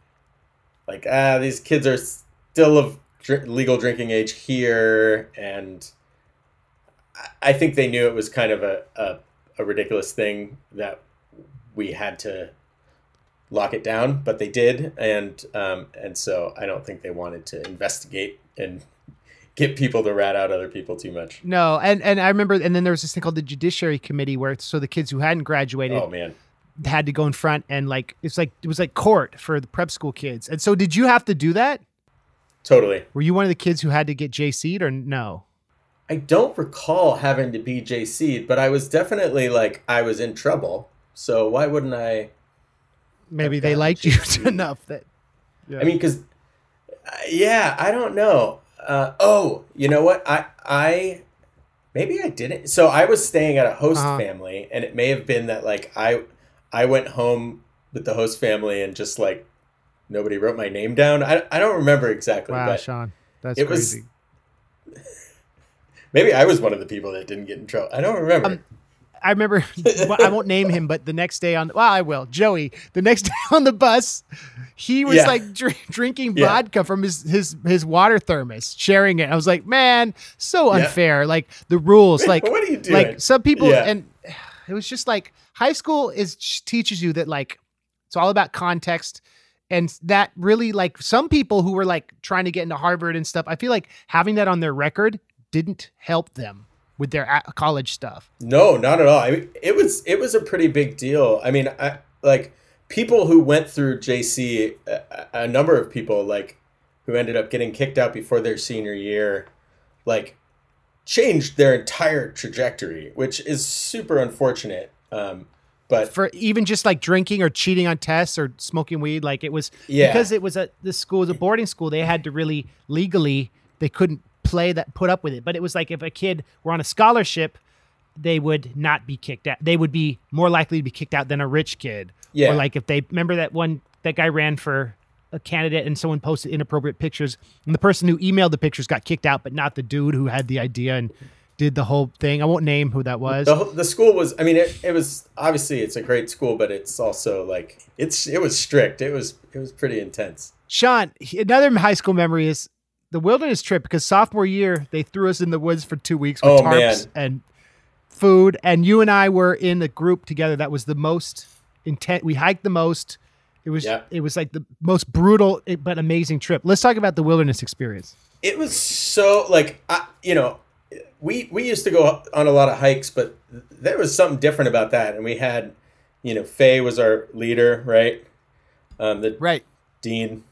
Speaker 4: like ah these kids are still of dr- legal drinking age here, and I- I think they knew it was kind of a, a a ridiculous thing that we had to lock it down, but they did, and um, and so I don't think they wanted to investigate and get people to rat out other people too much.
Speaker 1: No, and and I remember and then there was this thing called the judiciary committee where so the kids who hadn't graduated
Speaker 4: Oh man.
Speaker 1: had to go in front and like it's like it was like court for the prep school kids. And so did you have to do that?
Speaker 4: Totally.
Speaker 1: Were you one of the kids who had to get JC'd or no?
Speaker 4: I don't recall having to be JC'd, but I was definitely like I was in trouble. So why wouldn't I?
Speaker 1: Maybe they liked you enough that
Speaker 4: I mean, because Uh, yeah, I don't know. Uh, oh, you know what? I I maybe I didn't. So I was staying at a host
Speaker 1: Uh-huh.
Speaker 4: family, and it may have been that like I I went home with the host family and just like nobody wrote my name down. I I don't remember exactly,
Speaker 1: Wow,
Speaker 4: but
Speaker 1: Shawn, that's
Speaker 4: it was-
Speaker 1: crazy.
Speaker 4: maybe I was one of the people that didn't get in trouble. I don't remember.
Speaker 1: Um, I remember. well, I won't name him, but the next day on well, I will. Joey. The next day on the bus, he was
Speaker 4: Yeah.
Speaker 1: like dr- drinking
Speaker 4: Yeah.
Speaker 1: vodka from his his his water thermos, sharing it. I was like, man, so
Speaker 4: Yeah.
Speaker 1: unfair. Like the rules, like
Speaker 4: what are you doing?
Speaker 1: like some people,
Speaker 4: Yeah.
Speaker 1: and it was just like high school is teaches you that like it's all about context. And that really like some people who were like trying to get into Harvard and stuff, I feel like having that on their record didn't help them with their college stuff.
Speaker 4: No, not at all. I mean, it was it was a pretty big deal. I mean, I like people who went through JC, a, a number of people like who ended up getting kicked out before their senior year, like changed their entire trajectory, which is super unfortunate. Um, but
Speaker 1: for even just like drinking or cheating on tests or smoking weed like it was
Speaker 4: Yeah.
Speaker 1: because it was a the school was a boarding school they had to really legally they couldn't play that put up with it. But it was like if a kid were on a scholarship they would not be kicked out. They would be more likely to be kicked out than a rich kid.
Speaker 4: Yeah.
Speaker 1: or like if they remember that one that guy ran for a candidate and someone posted inappropriate pictures and the person who emailed the pictures got kicked out but not the dude who had the idea and did the whole thing. I won't name who that was.
Speaker 4: The, the school was i mean it, it was obviously it's a great school but it's also like it's it was strict. It was it was pretty intense.
Speaker 1: Shawn, another high school memory is the wilderness trip because sophomore year they threw us in the woods for two weeks with
Speaker 4: Oh,
Speaker 1: tarps
Speaker 4: man.
Speaker 1: and food, and you and I were in a group together that was the most intent. We hiked the most. It was
Speaker 4: Yeah.
Speaker 1: it was like the most brutal eh, but amazing trip. Let's talk about the wilderness experience.
Speaker 4: it was so like I, you know we we used to go on a lot of hikes but there was something different about that and we had you know faye was our leader right um the
Speaker 1: Right.
Speaker 4: dean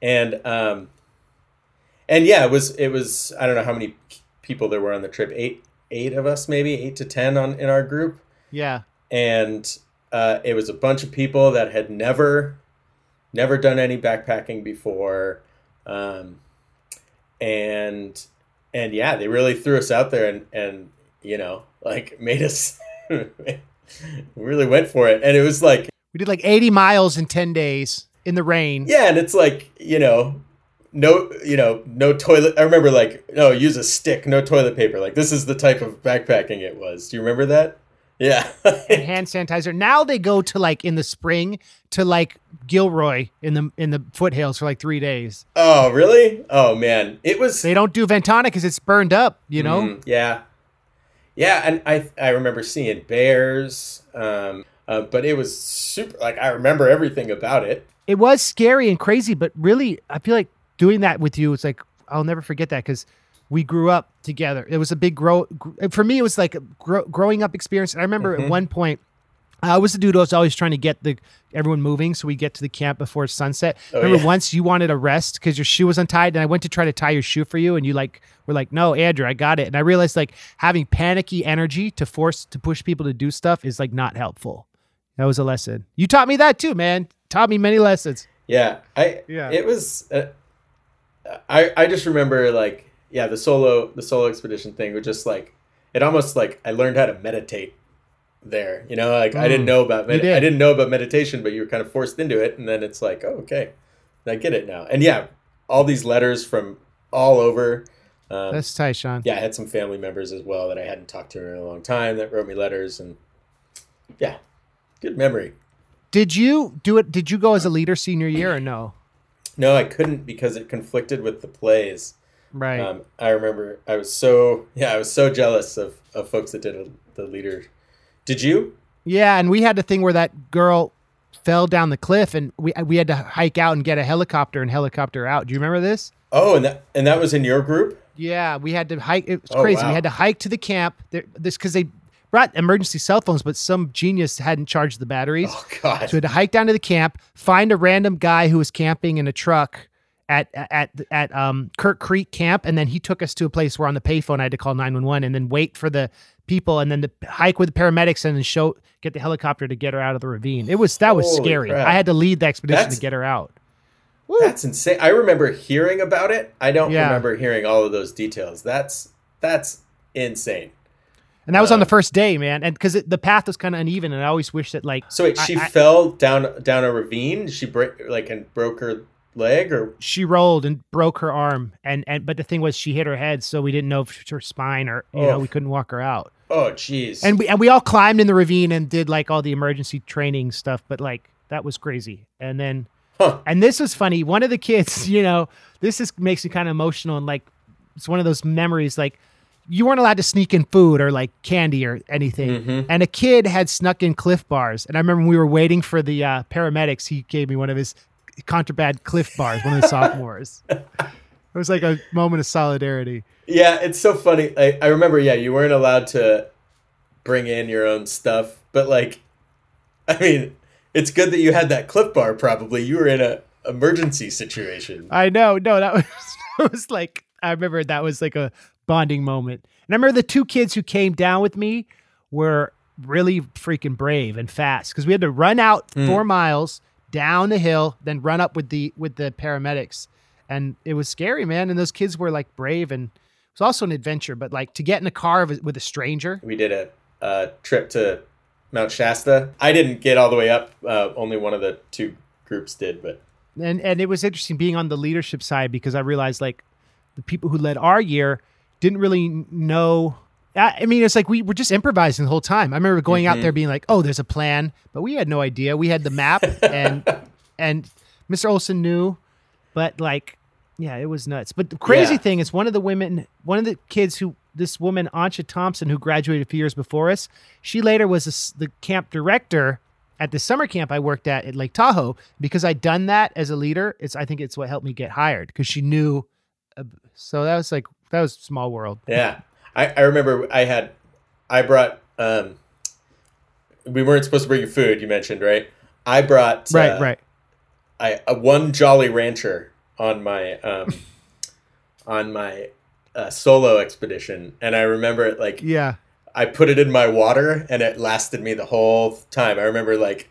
Speaker 4: and um and yeah it was it was i don't know how many people there were on the trip eight eight of us maybe eight to ten on in our group
Speaker 1: Yeah.
Speaker 4: and uh, it was a bunch of people that had never never done any backpacking before um, and and yeah they really threw us out there and and you know like made us really went for it and it was like
Speaker 1: We did like 80 miles in 10 days in the rain.
Speaker 4: yeah and it's like you know no you know no toilet i remember like no use a stick no toilet paper like this is the type of backpacking it was do you remember that yeah
Speaker 1: and hand sanitizer. Now they go to like in the spring to like Gilroy in the in the foothills for like three days.
Speaker 4: oh really oh man it was
Speaker 1: They don't do Ventana because it's burned up. You know.
Speaker 4: Mhm, yeah, yeah, and I I remember seeing bears, um, uh, but it was super. Like I remember everything about it.
Speaker 1: it was scary and crazy, but really, I feel like doing that with you, it's like I'll never forget that because we grew up together. It was a big grow gr- for me. It was like a grow, growing up experience. And I remember
Speaker 4: Mm-hmm.
Speaker 1: at one point, I was the dude who was always trying to get the everyone moving so we get to the camp before sunset.
Speaker 4: Oh,
Speaker 1: remember
Speaker 4: yeah.
Speaker 1: once you wanted a rest because your shoe was untied, and I went to try to tie your shoe for you, and you like were like, "No, Andrew, I got it." And I realized like having panicky energy to force to push people to do stuff is like not helpful. That was a lesson. You taught me that too, man. Taught me many lessons.
Speaker 4: Yeah, I
Speaker 1: Yeah.
Speaker 4: It was. Uh, I I just remember like yeah the solo the solo expedition thing was just like it almost like I learned how to meditate there. You know, like I didn't
Speaker 1: Mm,
Speaker 4: know about med-
Speaker 1: did.
Speaker 4: I didn't know about meditation, but you were kind of forced into it, and then it's like oh okay, I get it now. And yeah, all these letters from all over. Um,
Speaker 1: That's tight, Shawn.
Speaker 4: yeah, I had some family members as well that I hadn't talked to in a long time that wrote me letters, and yeah, good memory.
Speaker 1: Did you do it? Did you go as a leader senior year or no?
Speaker 4: No, I couldn't because it conflicted with the plays.
Speaker 1: Right.
Speaker 4: Um, I remember I was so yeah, I was so jealous of, of folks that did a, the leader. Did you?
Speaker 1: yeah, and we had the thing where that girl fell down the cliff, and we we had to hike out and get a helicopter and helicopter out. Do you remember this?
Speaker 4: Oh, and that and that was in your group.
Speaker 1: Yeah, we had to hike. It was
Speaker 4: Oh,
Speaker 1: crazy. We had to hike to the camp. There, this because they brought emergency cell phones, but some genius hadn't charged the batteries.
Speaker 4: Oh God.
Speaker 1: So we had to hike down to the camp, find a random guy who was camping in a truck at at at um Kirk Creek camp, and then he took us to a place where on the payphone I had to call nine one one, and then wait for the people, and then to hike with the paramedics, and then show get the helicopter to get her out of the ravine. It was that was
Speaker 4: Holy
Speaker 1: scary.
Speaker 4: crap.
Speaker 1: I had to lead the expedition
Speaker 4: That's-
Speaker 1: to get her out.
Speaker 4: That's insane. I remember hearing about it. I don't
Speaker 1: Yeah.
Speaker 4: remember hearing all of those details. That's that's insane.
Speaker 1: And that was on
Speaker 4: Uh,
Speaker 1: the first day, man. And because the path was kind of uneven, and I always wish that like
Speaker 4: So wait, she
Speaker 1: I-
Speaker 4: fell down down a ravine. She break like and broke her leg or
Speaker 1: she rolled and broke her arm, and and but the thing was she hit her head, so we didn't know if her spine or you know
Speaker 4: Oh.
Speaker 1: we couldn't walk her out.
Speaker 4: oh jeez.
Speaker 1: And we and we all climbed in the ravine and did like all the emergency training stuff, but like that was crazy. And then
Speaker 4: Huh.
Speaker 1: and this was funny. One of the kids, you know, this is makes me kind of emotional and like it's one of those memories like you weren't allowed to sneak in food or like candy or anything.
Speaker 4: Mhm.
Speaker 1: And a kid had snuck in Clif Bars, and I remember when we were waiting for the uh, paramedics. He gave me one of his contraband Clif Bars, one of the sophomores. it was like a moment of solidarity.
Speaker 4: Yeah, it's so funny. I, I remember, yeah, you weren't allowed to bring in your own stuff, but like, I mean, it's good that you had that Clif bar. Probably you were in a emergency situation.
Speaker 1: I know. No, that was it was like I remember that was like a bonding moment. And I remember the two kids who came down with me were really freaking brave and fast because we had to run out
Speaker 4: Mm.
Speaker 1: four miles down the hill, then run up with the with the paramedics, and it was scary, man. And those kids were like brave, and it was also an adventure. But like to get in a car with with a stranger,
Speaker 4: We did a, a trip to Mount Shasta. I didn't get all the way up. Uh, only one of the two groups did, but
Speaker 1: and and it was interesting being on the leadership side because I realized like the people who led our year didn't really know. I I mean, it's like we were just improvising the whole time. I remember going out
Speaker 4: Mhm.
Speaker 1: there being like, "Oh, there's a plan," but we had no idea. We had the map, and and Mr. Olson knew, but like, yeah, it was nuts. But the crazy
Speaker 4: Yeah.
Speaker 1: thing is, one of the women, one of the kids who this woman Ansha Thompson, who graduated a few years before us, she later was a the camp director at the summer camp I worked at at Lake Tahoe because I'd done that as a leader. It's I think it's what helped me get hired because she knew. Uh, so that was like that was small world.
Speaker 4: Yeah, I, I remember I had, I brought. Um, we weren't supposed to bring your food. You mentioned right. I brought
Speaker 1: Right,
Speaker 4: uh,
Speaker 1: right.
Speaker 4: I a one Jolly Rancher on my um, on my uh, solo expedition, and I remember it like
Speaker 1: Yeah.
Speaker 4: I put it in my water, and it lasted me the whole time. I remember like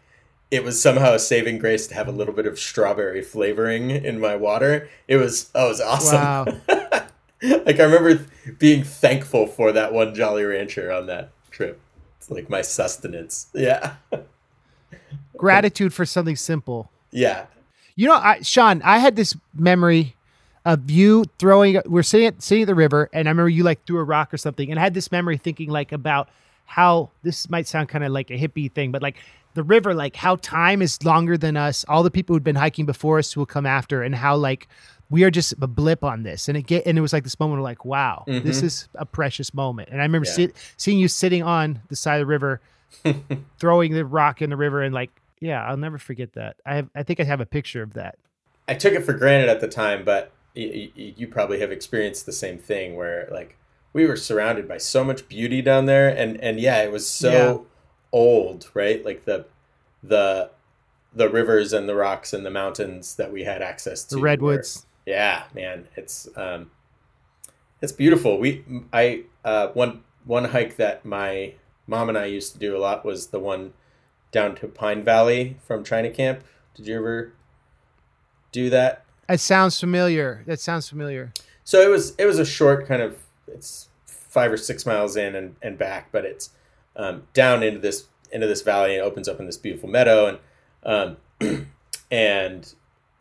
Speaker 4: it was somehow a saving grace to have a little bit of strawberry flavoring in my water. It was oh, it was awesome.
Speaker 1: Wow.
Speaker 4: like I remember being thankful for that one Jolly Rancher on that trip. It's like my sustenance. Yeah,
Speaker 1: Gratitude for something simple.
Speaker 4: yeah.
Speaker 1: You know, I, Shawn, I had this memory of you throwing. We're sitting at, sitting at the river, and I remember you like threw a rock or something, and I had this memory thinking like about how this might sound kind of like a hippie thing, but like the river, like how time is longer than us. All the people who'd been hiking before us will come after, and how like we are just a blip on this. And it get and it was like this moment of like, wow, this
Speaker 4: Mhm.
Speaker 1: is a precious moment. And I remember
Speaker 4: Yeah.
Speaker 1: sit, seeing you sitting on the side of the river, throwing the rock in the river, and like, yeah, I'll never forget that. I have, I think I have a picture of that.
Speaker 4: I took it for granted at the time, but y- y- you probably have experienced the same thing where like we were surrounded by so much beauty down there, and and yeah, it was so
Speaker 1: Yeah.
Speaker 4: old, right? Like the the the rivers and the rocks and the mountains that we had access to.
Speaker 1: The redwoods.
Speaker 4: Yeah, man, it's um, it's beautiful. We I uh, one one hike that my mom and I used to do a lot was the one down to Pine Valley from China Camp. Did you ever do that?
Speaker 1: It sounds familiar. That sounds familiar.
Speaker 4: So it was it was a short kind of it's five or six miles in and, and back, but it's um, down into this into this valley and opens up in this beautiful meadow and um, and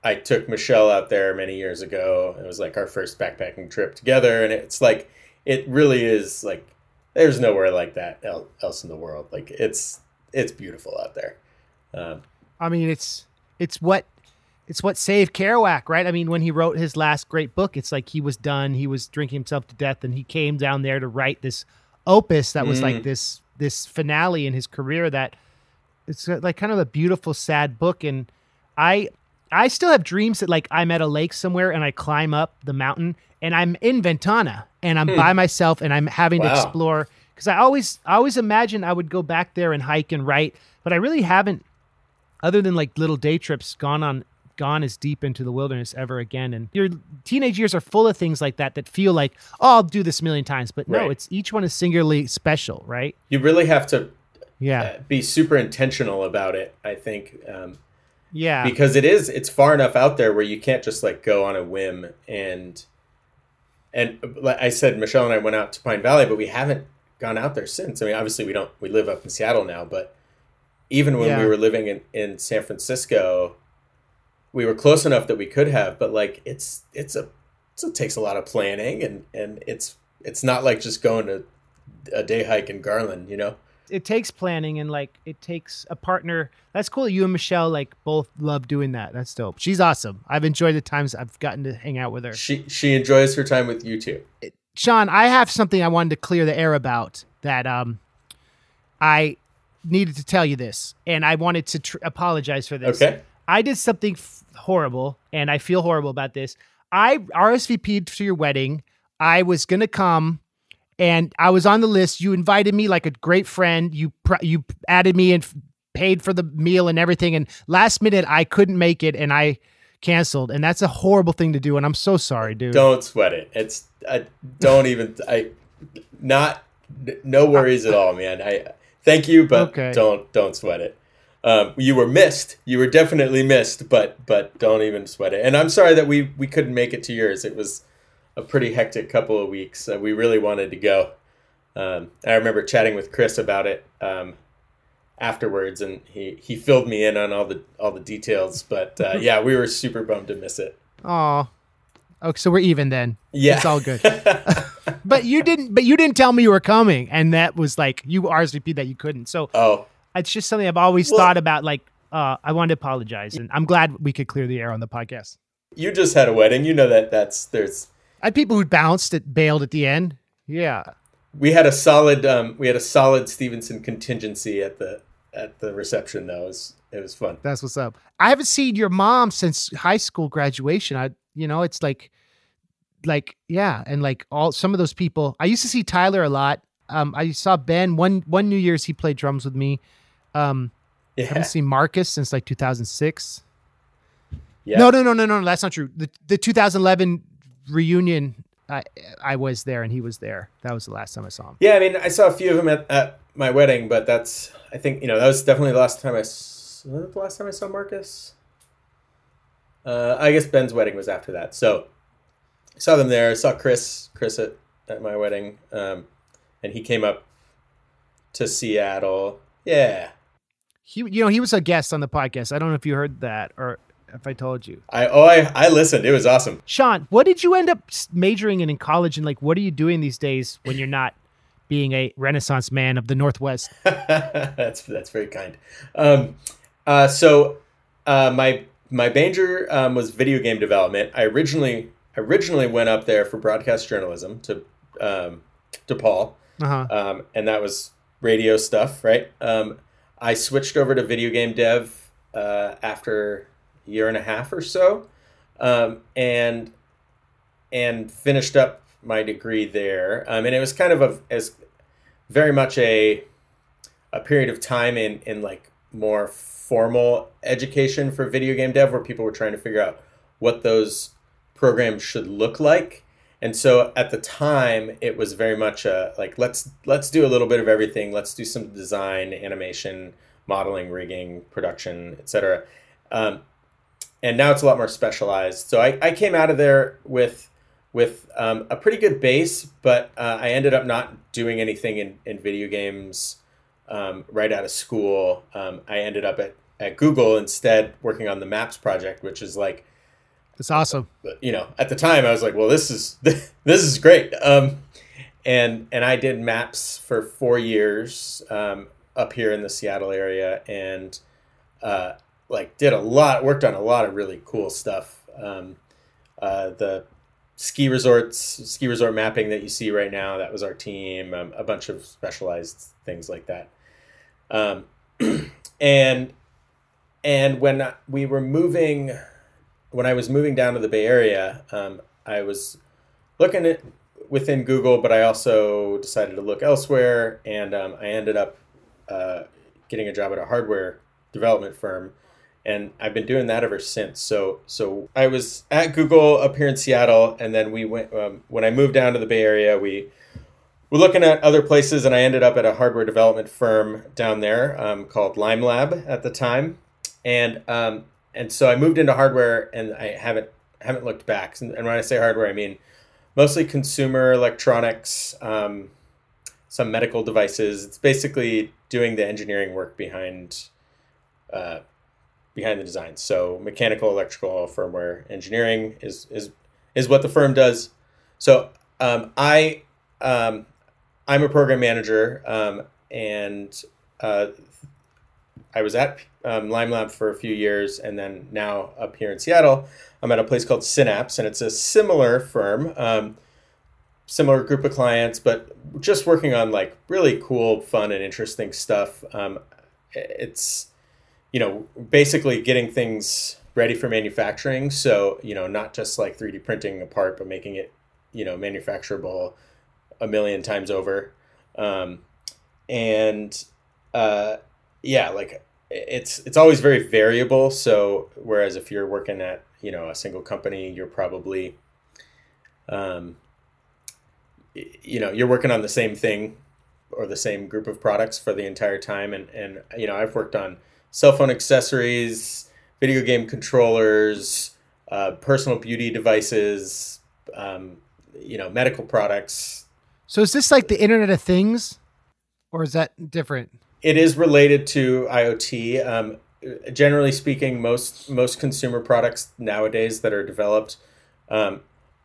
Speaker 4: I took Michelle out there many years ago. It was like our first backpacking trip together, and it's like it really is like there's nowhere like that else in the world. Like it's it's beautiful out there. Um,
Speaker 1: I mean, it's it's what it's what saved Kerouac, right? I mean, when he wrote his last great book, it's like he was done. He was drinking himself to death, and he came down there to write this opus that was like
Speaker 4: Mm.
Speaker 1: this this finale in his career. That it's like kind of a beautiful, sad book, and I I still have dreams that like I'm at a lake somewhere and I climb up the mountain and I'm in Ventana and I'm
Speaker 4: Hmm.
Speaker 1: by myself and I'm having to explore because I always I always imagine I would go back there and hike and write, but I really haven't other than like little day trips gone on gone as deep into the wilderness ever again and your teenage years are full of things like that that feel like oh i'll do this a million times but no
Speaker 4: Right.
Speaker 1: it's each one is singularly special right
Speaker 4: you really have to
Speaker 1: yeah
Speaker 4: uh, be super intentional about it. I think, um,
Speaker 1: Yeah.
Speaker 4: because it is it's far enough out there where you can't just like go on a whim and and like I said, Michelle and I went out to Pine Valley, but we haven't gone out there since. I mean, obviously we don't we live up in Seattle now, but even when we were living in, in San Francisco, we were close enough that we could have, but like it's it's a it's, it takes a lot of planning and and it's it's not like just going to a day hike in Garland, you know.
Speaker 1: It takes planning and like it takes a partner. That's cool. You and Michelle like both love doing that. That's dope. She's awesome. I've enjoyed the times I've gotten to hang out with her.
Speaker 4: She she enjoys her time with you too.
Speaker 1: Shawn, I have something I wanted to clear the air about that um I needed to tell you this and I wanted to tr- apologize for this.
Speaker 4: Okay.
Speaker 1: I did something f- horrible and I feel horrible about this. I RSVP'd to your wedding. I was going to come and I was on the list. You invited me like a great friend. You pr- you added me and f- paid for the meal and everything and last minute I couldn't make it and I canceled and that's a horrible thing to do and I'm so sorry, dude.
Speaker 4: Don't sweat it. It's I don't even I not no worries at all, man. I thank you, but
Speaker 1: Okay.
Speaker 4: don't don't sweat it. Um, you were missed. You were definitely missed, but but don't even sweat it. And I'm sorry that we we couldn't make it to yours. It was a pretty hectic couple of weeks. Uh, we really wanted to go. Um, I remember chatting with Chris about it um, afterwards, and he he filled me in on all the all the details. But uh, yeah, we were super bummed to miss it.
Speaker 1: Oh. Okay, so we're even then.
Speaker 4: Yeah,
Speaker 1: It's all good. But you didn't but you didn't tell me you were coming and that was like you RSVP that you couldn't. So
Speaker 4: oh,
Speaker 1: it's just something I've always
Speaker 4: Well-
Speaker 1: thought about. Like, uh, I wanted to apologize, and I'm glad we could clear the air on the podcast.
Speaker 4: you just had a wedding. You know that that's there's
Speaker 1: I had people who bounced it, bailed at the end. Yeah,
Speaker 4: we had a solid um we had a solid Stevenson contingency at the at the reception though. It was it was fun.
Speaker 1: that's what's up. I haven't seen your mom since high school graduation. I, you know, it's like, like yeah, and like all some of those people. I used to see Tyler a lot. Um, I saw Ben one one New Year's he played drums with me. Um, I haven't seen Marcus since like 2006.
Speaker 4: yeah.
Speaker 1: No, no, no, no, no. That's not true. The the 2011 reunion, I I was there and he was there. That was the last time I saw him.
Speaker 4: Yeah, I mean, I saw a few of them at, at my wedding, but that's I think you know that was definitely the last time I the last time I saw Marcus. Uh, I guess Ben's wedding was after that, so I saw them there. I saw Chris Chris at, at my wedding, um, and he came up to Seattle. Yeah,
Speaker 1: He, you know, he was a guest on the podcast. I don't know if you heard that or if I told you.
Speaker 4: I oh I, I listened. It was awesome.
Speaker 1: Shawn, what did you end up majoring in in college, and like, what are you doing these days when you're not being a Renaissance man of the Northwest?
Speaker 4: that's that's very kind. Um, uh, so uh, my my major um, was video game development. I originally originally went up there for broadcast journalism to um, to Paul,
Speaker 1: Uh huh.
Speaker 4: um, and that was radio stuff, right? Um, I switched over to video game dev uh, after year and a half or so, um, and and finished up my degree there. Um, and it was kind of a as very much a a period of time in in like more formal education for video game dev where people were trying to figure out what those programs should look like. And so at the time it was very much a like let's let's do a little bit of everything. Let's do some design animation modeling rigging production etc um, and now it's a lot more specialized so I, I came out of there with with um, a pretty good base but uh, i ended up not doing anything in, in video games um, right out of school um, i ended up at, at google instead working on the maps project which is like
Speaker 1: it's awesome.
Speaker 4: you know, at the time I was like, well, this is this is great. Um, and and I did maps for four years um, up here in the Seattle area, and uh, like did a lot, worked on a lot of really cool stuff. Um, uh, the ski resorts, ski resort mapping that you see right now, that was our team. Um, a bunch of specialized things like that. Um, and and when we were moving when I was moving down to the Bay Area, um, I was looking at within Google, but I also decided to look elsewhere, and um, I ended up uh, getting a job at a hardware development firm, and I've been doing that ever since. So, so I was at Google up here in Seattle, and then we went um, when I moved down to the Bay Area. We were looking at other places, and I ended up at a hardware development firm down there um, called Lime Lab at the time, and um, and so I moved into hardware, and I haven't haven't looked back. And, when I say hardware, I mean mostly consumer electronics, um, some medical devices. It's basically doing the engineering work behind uh, behind the design. So mechanical, electrical, firmware engineering is is is what the firm does. So um, I um, I'm a program manager, um, and uh, I was at um, Lime Lab for a few years, and then now up here in Seattle, I'm at a place called Synapse, and it's a similar firm, um, similar group of clients, but just working on like really cool, fun, and interesting stuff. Um, it's you know basically getting things ready for manufacturing. So you know not just like 3D printing a part, but making it you know manufacturable a million times over. Um, and uh, yeah, like it's it's always very variable. So whereas if you're working at you know a single company, you're probably um, you know you're working on the same thing or the same group of products for the entire time. And and you know I've worked on cell phone accessories, video game controllers, uh, personal beauty devices, um, you know medical products.
Speaker 1: So is this like the Internet of Things, or is that different?
Speaker 4: It is related to IoT. Um, generally speaking, most most consumer products nowadays that are developed um,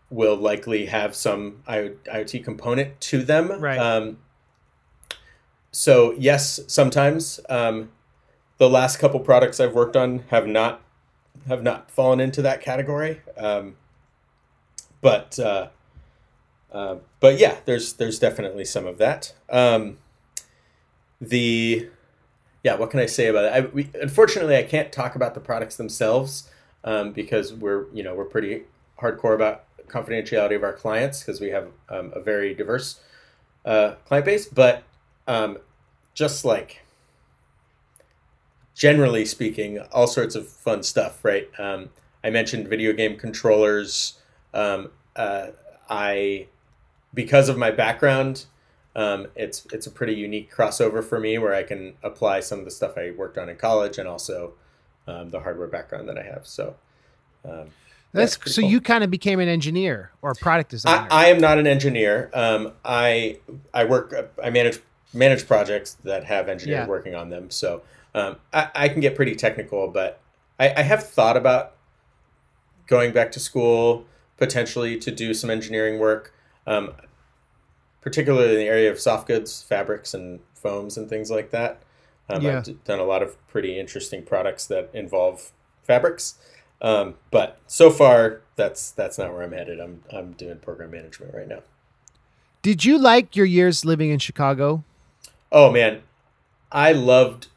Speaker 4: will likely have some IoT component to them.
Speaker 1: Right.
Speaker 4: Um, so yes, sometimes um, the last couple products I've worked on have not have not fallen into that category. Um, but uh, uh, but yeah, there's there's definitely some of that. Um, the yeah, what can I say about it? I, we, unfortunately, I can't talk about the products themselves um, because we're you know we're pretty hardcore about confidentiality of our clients because we have um, a very diverse uh, client base. But um, just like generally speaking, all sorts of fun stuff, right? Um, I mentioned video game controllers. Um, uh, I because of my background um, it's it's a pretty unique crossover for me where I can apply some of the stuff I worked on in college and also um, the hardware background that I have. So um,
Speaker 1: that's, that's so cool. you kind of became an engineer or a product designer.
Speaker 4: I, I am not an engineer. Um, I I work I manage manage projects that have engineers yeah. working on them. So um, I, I can get pretty technical, but I, I have thought about going back to school potentially to do some engineering work. Um, particularly in the area of soft goods, fabrics, and foams and things like that. Um, yeah. I've done a lot of pretty interesting products that involve fabrics. Um, but so far, that's that's not where I'm headed. I'm I'm doing program management right now.
Speaker 1: Did you like your years living in Chicago?
Speaker 4: Oh man, I loved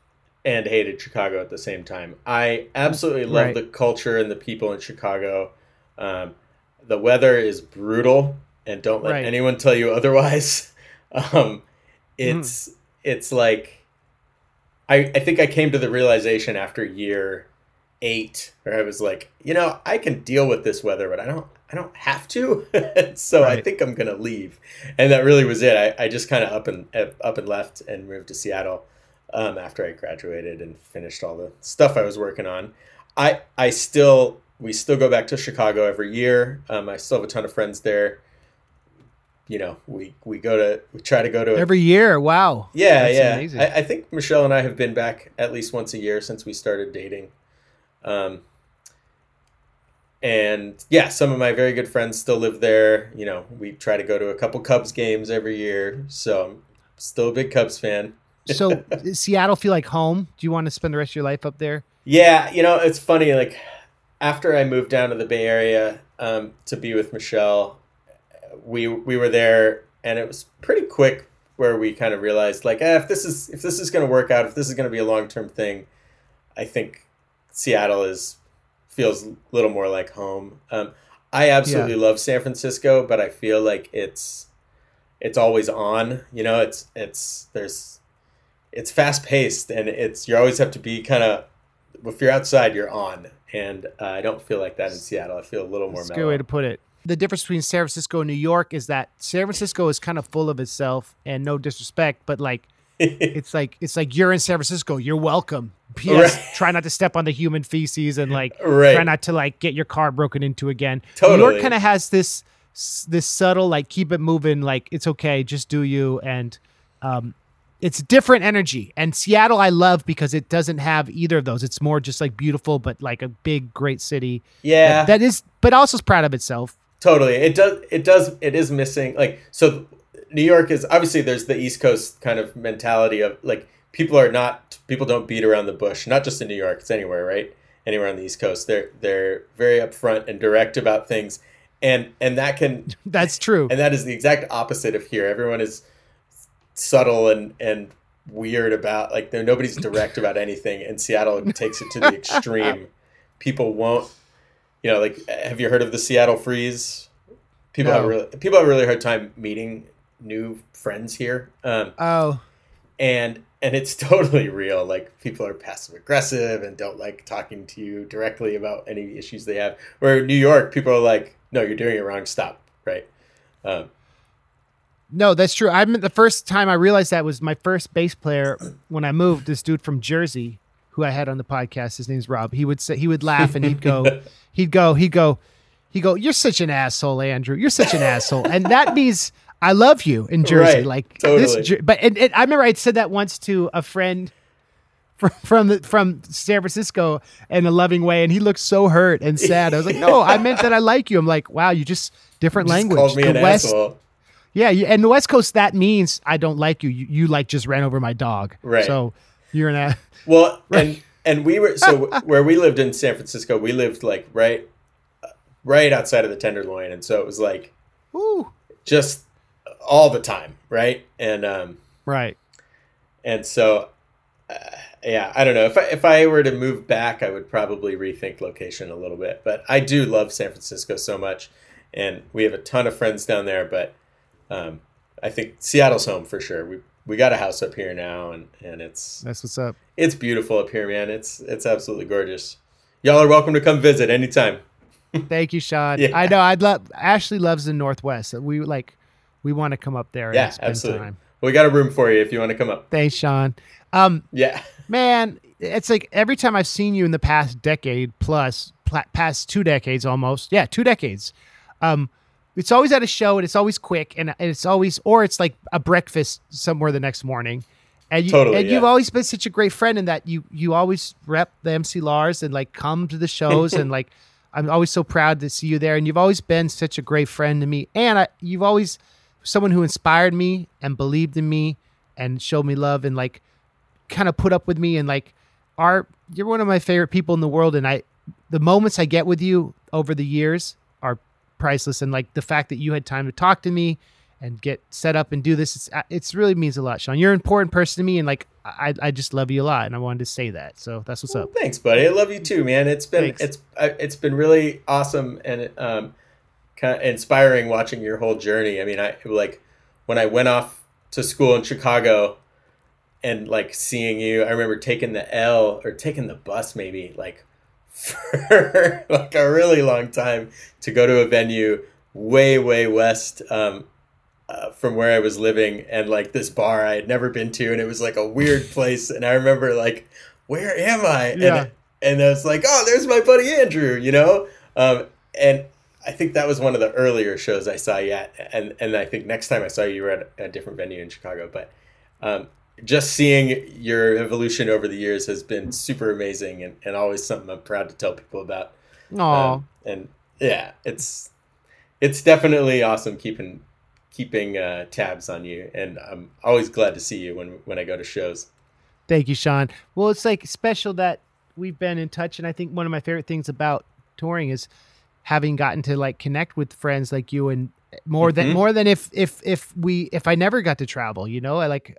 Speaker 4: and hated Chicago at the same time. I absolutely love right. the culture and the people in Chicago. Um, the weather is brutal and don't let right. anyone tell you otherwise. Um, it's mm. it's like I I think I came to the realization after year eight where I was like, you know, I can deal with this weather, but I don't I don't have to. so right. I think I'm gonna leave, and that really was it. I, I just kind of up and up and left and moved to Seattle um, after I graduated and finished all the stuff I was working on. I I still we still go back to Chicago every year. Um, I still have a ton of friends there you know, we we go to we try to go to
Speaker 1: every year. Wow.
Speaker 4: Yeah, That's yeah. I, I, think Michelle and I have been back at least once a year since we started dating. Um, and yeah, some of my very good friends still live there. You know, we try to go to a couple Cubs games every year, so I'm still a big Cubs fan.
Speaker 1: So Seattle feel like home? Do you want to spend the rest of your life up there?
Speaker 4: Yeah, you know, it's funny. Like after I moved down to the Bay Area um, to be with Michelle, we we were there, and it was pretty quick where we kind of realized like, eh, if this is if this is going to work out, if this is going to be a long term thing, I think Seattle is feels a little more like home. Um, I absolutely yeah. love San Francisco, but I feel like it's it's always on. You know, it's it's there's it's fast paced and it's you always have to be kind of if you're outside, you're on. And uh, I don't feel like that in Seattle. I feel a little more. That's
Speaker 1: a good way to put it the difference between San Francisco and New York is that San Francisco is kind of full of itself and no disrespect, but like it's like it's like you're in San Francisco. You're welcome. P.S.
Speaker 4: Right.
Speaker 1: Try not to step on the human feces and like
Speaker 4: Right.
Speaker 1: try not to like get your car broken into again.
Speaker 4: Totally.
Speaker 1: New York kind of has this this subtle like keep it moving. Like it's okay, just do you. And um, it's different energy. And Seattle, I love because it doesn't have either of those. It's more just like beautiful, but like a big, great city.
Speaker 4: Yeah,
Speaker 1: that is, but also is proud of itself.
Speaker 4: totally. It does. It does. It is missing. Like so, New York is obviously there's the East Coast kind of mentality of like people are not people don't beat around the bush. Not just in New York. It's anywhere, right? Anywhere on the East Coast, they're they're very upfront and direct about things, and and that can
Speaker 1: That's true.
Speaker 4: and that is the exact opposite of here. Everyone is subtle and and weird about like there nobody's direct about anything. And Seattle takes it to the extreme. People won't, you know, like have you heard of the Seattle freeze? People have
Speaker 1: No.
Speaker 4: really people have a really hard time meeting new friends here. Um,
Speaker 1: oh,
Speaker 4: and and it's totally real. Like people are passive aggressive and don't like talking to you directly about any issues they have. Where in New York, people are like, "No, you're doing it wrong. Stop." Right? Um,
Speaker 1: No, that's true. I mean, the first time I realized that was my first bass player when I moved. This dude from Jersey, who I had on the podcast, his name's Rob. He would say he would laugh and he'd go, he'd go, he'd go, he'd go. You're such an asshole, Andrew. You're such an asshole, and that means I love you in Jersey.
Speaker 4: Right,
Speaker 1: like
Speaker 4: totally.
Speaker 1: this, but and, and I remember I said that once to a friend. From from, the, from San Francisco in a loving way, and he looked so hurt and sad. I was like, "No, I meant that I like you." I'm like, "Wow, you just different
Speaker 4: just
Speaker 1: language."
Speaker 4: called me
Speaker 1: The
Speaker 4: an
Speaker 1: West,
Speaker 4: asshole.
Speaker 1: Yeah, and the West Coast that means I don't like you. You, you like just ran over my dog.
Speaker 4: Right.
Speaker 1: So you're an a-
Speaker 4: Well, and and we were so where we lived in San Francisco, we lived like right, right outside of the Tenderloin, and so it was like
Speaker 1: Ooh.
Speaker 4: just all the time, right? And um,
Speaker 1: Right.
Speaker 4: and so uh, yeah, I don't know if I, if I were to move back, I would probably rethink location a little bit. But I do love San Francisco so much, and we have a ton of friends down there. But um, I think Seattle's home for sure. We we got a house up here now, and and it's
Speaker 1: That's what's up.
Speaker 4: it's beautiful up here, man. It's it's absolutely gorgeous. Y'all are welcome to come visit anytime.
Speaker 1: Thank you, Shawn.
Speaker 4: Yeah.
Speaker 1: I know. I'd love. Ashley loves the Northwest. We like. We want to come up there.
Speaker 4: Yeah,
Speaker 1: and spend
Speaker 4: absolutely.
Speaker 1: Time.
Speaker 4: We got a room for you if you want to come up.
Speaker 1: Thanks, Shawn. Um,
Speaker 4: Yeah,
Speaker 1: man, it's like every time I've seen you in the past decade plus, past two decades almost. Yeah, two decades. Um, it's always at a show and it's always quick and it's always, or it's like a breakfast somewhere the next morning. And, you,
Speaker 4: Totally,
Speaker 1: and you've always been such a great friend in that you you always rep the MC Lars and like come to the shows and like I'm always so proud to see you there. And you've always been such a great friend to me. And I, you've always someone who inspired me and believed in me and showed me love and like kind of put up with me and like are you're one of my favorite people in the world. And I the moments I get with you over the years priceless and like the fact that you had time to talk to me and get set up and do this it's it's really means a lot Shawn you're an important person to me and like I I just love you a lot and I wanted to say that so that's what's up
Speaker 4: thanks, buddy. I love you too, man. It's been
Speaker 1: Thanks.
Speaker 4: it's it's been really awesome and um, kind of inspiring watching your whole journey. I mean, I like when I went off to school in Chicago and like seeing you. I remember taking the L or taking the bus maybe like for like a really long time to go to a venue way way west um, uh, from where I was living and like this bar I had never been to and it was like a weird place. And I remember like where am I?
Speaker 1: Yeah.
Speaker 4: and and I was like oh there's my buddy Andrew you know? Um, and I think that was one of the earlier shows I saw you at and and I think next time I saw you you were at a different venue in Chicago but um, just seeing your evolution over the years has been super amazing and, and always something I'm proud to tell people about
Speaker 1: oh
Speaker 4: um, and yeah, it's it's definitely awesome keeping keeping uh, tabs on you, and I'm always glad to see you when when I go to shows.
Speaker 1: Thank you, Shawn. Well, it's like special that we've been in touch, and I think one of my favorite things about touring is having gotten to like connect with friends like you, and more than
Speaker 4: Mhm.
Speaker 1: more than if if if we if I never got to travel, you know, I like,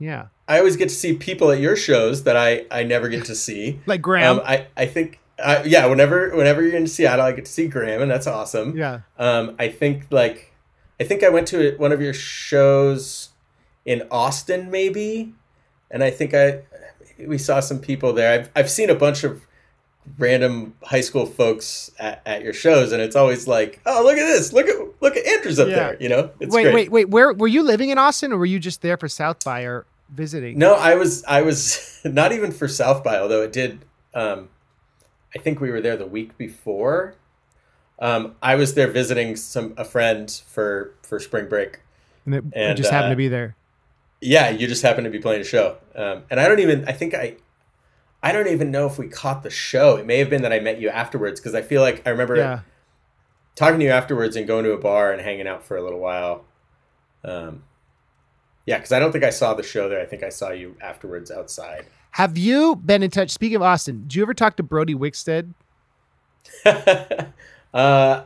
Speaker 1: yeah,
Speaker 4: I always get to see people at your shows that I I never get to see.
Speaker 1: like Graham,
Speaker 4: Um, I I think. Uh, yeah, whenever whenever you're in Seattle, I get to see Graham, and that's awesome.
Speaker 1: yeah,
Speaker 4: Um, I think like I think I went to one of your shows in Austin, maybe, and I think I we saw some people there. I've I've seen a bunch of random high school folks at, at your shows, and it's always like, oh, look at this, look at look at Andrews up
Speaker 1: Yeah.
Speaker 4: there, you know. It's
Speaker 1: wait,
Speaker 4: great.
Speaker 1: wait, wait. Where were you living in Austin, or were you just there for South by? Or visiting?
Speaker 4: No, I was I was not even for South by, although it did. Um, I think we were there the week before. Um, I was there visiting some a friend for for spring break.
Speaker 1: And it,
Speaker 4: and,
Speaker 1: just happened
Speaker 4: uh,
Speaker 1: to be there.
Speaker 4: Yeah, you just happened to be playing a show, um, and I don't even. I think I. I don't even know if we caught the show. It may have been that I met you afterwards because I feel like I remember
Speaker 1: Yeah.
Speaker 4: talking to you afterwards and going to a bar and hanging out for a little while. Um, yeah, because I don't think I saw the show there. I think I saw you afterwards outside.
Speaker 1: Have you been in touch? Speaking of Austin, did you ever talk to Brody Wickstead?
Speaker 4: uh,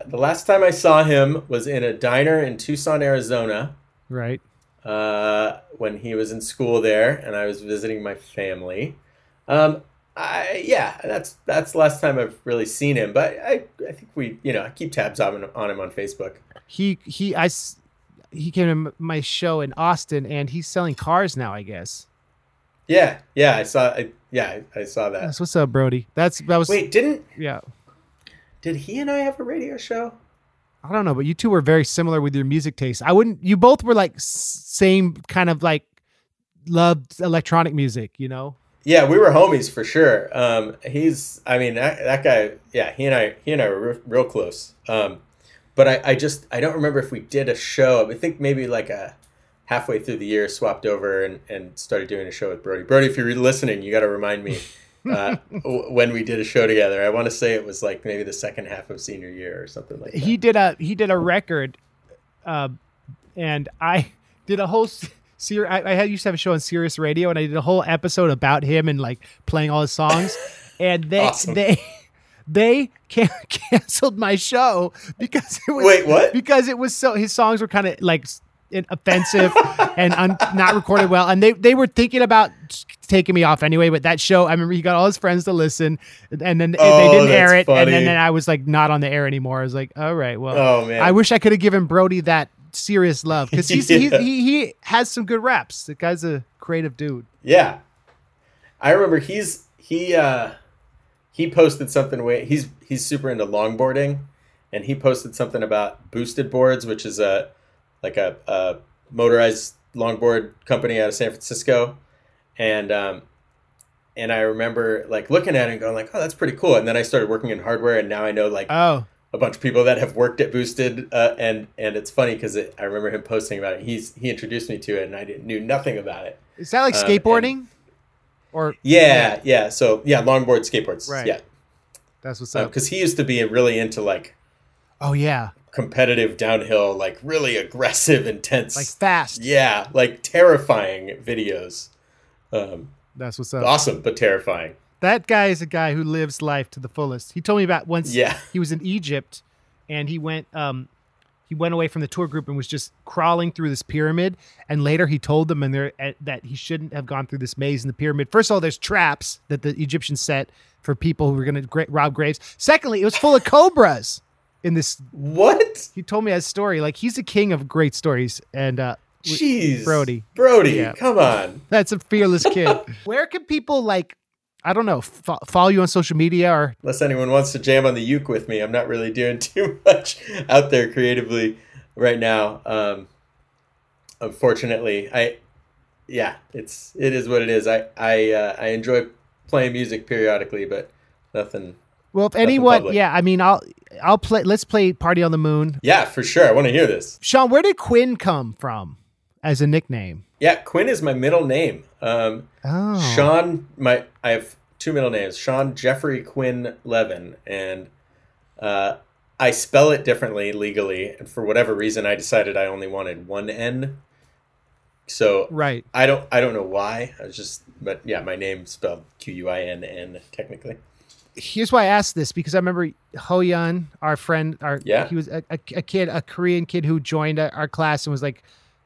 Speaker 4: the last time I saw him was in a diner in Tucson, Arizona,
Speaker 1: Right.
Speaker 4: uh, when he was in school there, and I was visiting my family. Um, I yeah, that's that's the last time I've really seen him. But I I think we you know I keep tabs on him, on him on Facebook.
Speaker 1: He he I he came to my show in Austin and he's selling cars now. I guess.
Speaker 4: Yeah, yeah, I saw. I, yeah, I, I saw that.
Speaker 1: That's what's up, Brody. That's that was
Speaker 4: Wait, didn't
Speaker 1: yeah.
Speaker 4: did he and I have a radio show?
Speaker 1: I don't know, but you two were very similar with your music taste. I wouldn't. You both were like same kind of like loved electronic music. You know.
Speaker 4: Yeah, we were homies for sure. Um, he's, I mean, that, that guy. Yeah, he and I, he and I were real, real close. Um, but I, I just, I don't remember if we did a show. I think maybe like a halfway through the year, swapped over and, and started doing a show with Brody. Brody, if you're listening, you got to remind me uh, w- when we did a show together. I want to say it was like maybe the second half of senior year or something like that.
Speaker 1: he did a he did a record, uh, and I did a whole. s- Ser- I, I used to have a show on Sirius Radio, and I did a whole episode about him and like playing all his songs. And they
Speaker 4: Awesome.
Speaker 1: they they can- canceled my show because it was
Speaker 4: Wait, what?
Speaker 1: because it was so his songs were kind of like offensive and un, not recorded well, and they they were thinking about taking me off anyway. But that show, I remember he got all his friends to listen, and then
Speaker 4: Oh,
Speaker 1: they didn't air it, and then, then I was like not on the air anymore. I was like, all right, well,
Speaker 4: Oh, man.
Speaker 1: I wish I could have given Brody that serious love because
Speaker 4: Yeah.
Speaker 1: he he has some good raps. The guy's a creative dude.
Speaker 4: Yeah. I remember he's he uh he posted something way he's he's super into longboarding and he posted something about boosted boards, which is a like a, a motorized longboard company out of San Francisco. And um and I remember like looking at it and going like, oh, that's pretty cool. And then I started working in hardware, and now I know like
Speaker 1: Oh,
Speaker 4: a bunch of people that have worked at Boosted, uh, and and it's funny because it, I remember him posting about it. He's he introduced me to it, and I didn't knew nothing about it.
Speaker 1: is that like
Speaker 4: Um,
Speaker 1: skateboarding? Or
Speaker 4: Yeah, yeah. So yeah, longboard skateboards.
Speaker 1: Right.
Speaker 4: Yeah,
Speaker 1: that's what's up.
Speaker 4: because he used to be really into like
Speaker 1: oh yeah,
Speaker 4: competitive downhill, like really aggressive, intense.
Speaker 1: like fast.
Speaker 4: yeah, like terrifying videos. Um,
Speaker 1: That's what's up.
Speaker 4: awesome, but terrifying.
Speaker 1: That guy is a guy who lives life to the fullest. He told me about once
Speaker 4: Yeah.
Speaker 1: he was in Egypt and he went um he went away from the tour group and was just crawling through this pyramid and later he told them and there uh, that he shouldn't have gone through this maze in the pyramid. First of all, there's traps that the Egyptians set for people who were going to gra- rob graves. Secondly, it was full of cobras in this
Speaker 4: What?
Speaker 1: he told me that story. Like he's the king of great stories and uh
Speaker 4: Jeez,
Speaker 1: Brody.
Speaker 4: Brody,
Speaker 1: Yeah.
Speaker 4: come on.
Speaker 1: that's a fearless kid. Where can people like I don't know, fo- follow you on social media or
Speaker 4: Unless anyone wants to jam on the uke with me, I'm not really doing too much out there creatively right now. Um, unfortunately, I, yeah, it's it is what it is. I I uh, I enjoy playing music periodically, but nothing.
Speaker 1: Well, if anyone,
Speaker 4: public.
Speaker 1: yeah, I mean, I'll I'll play. Let's play Party on the Moon.
Speaker 4: Yeah, for sure. I want to hear this.
Speaker 1: Shawn, where did Quinn come from as a nickname?
Speaker 4: Yeah, Quinn is my middle name. Um,
Speaker 1: Oh,
Speaker 4: Shawn, my I have two middle names: Shawn Jeffrey Quinn Levin, and uh, I spell it differently legally. And for whatever reason, I decided I only wanted one N. So
Speaker 1: right.
Speaker 4: I don't I don't know why. I was just, but yeah, my name spelled Q U I N N technically.
Speaker 1: Here's why I asked this because I remember Hoyun, our friend, our
Speaker 4: Yeah.
Speaker 1: he was a, a, a kid, a Korean kid who joined our our class and was like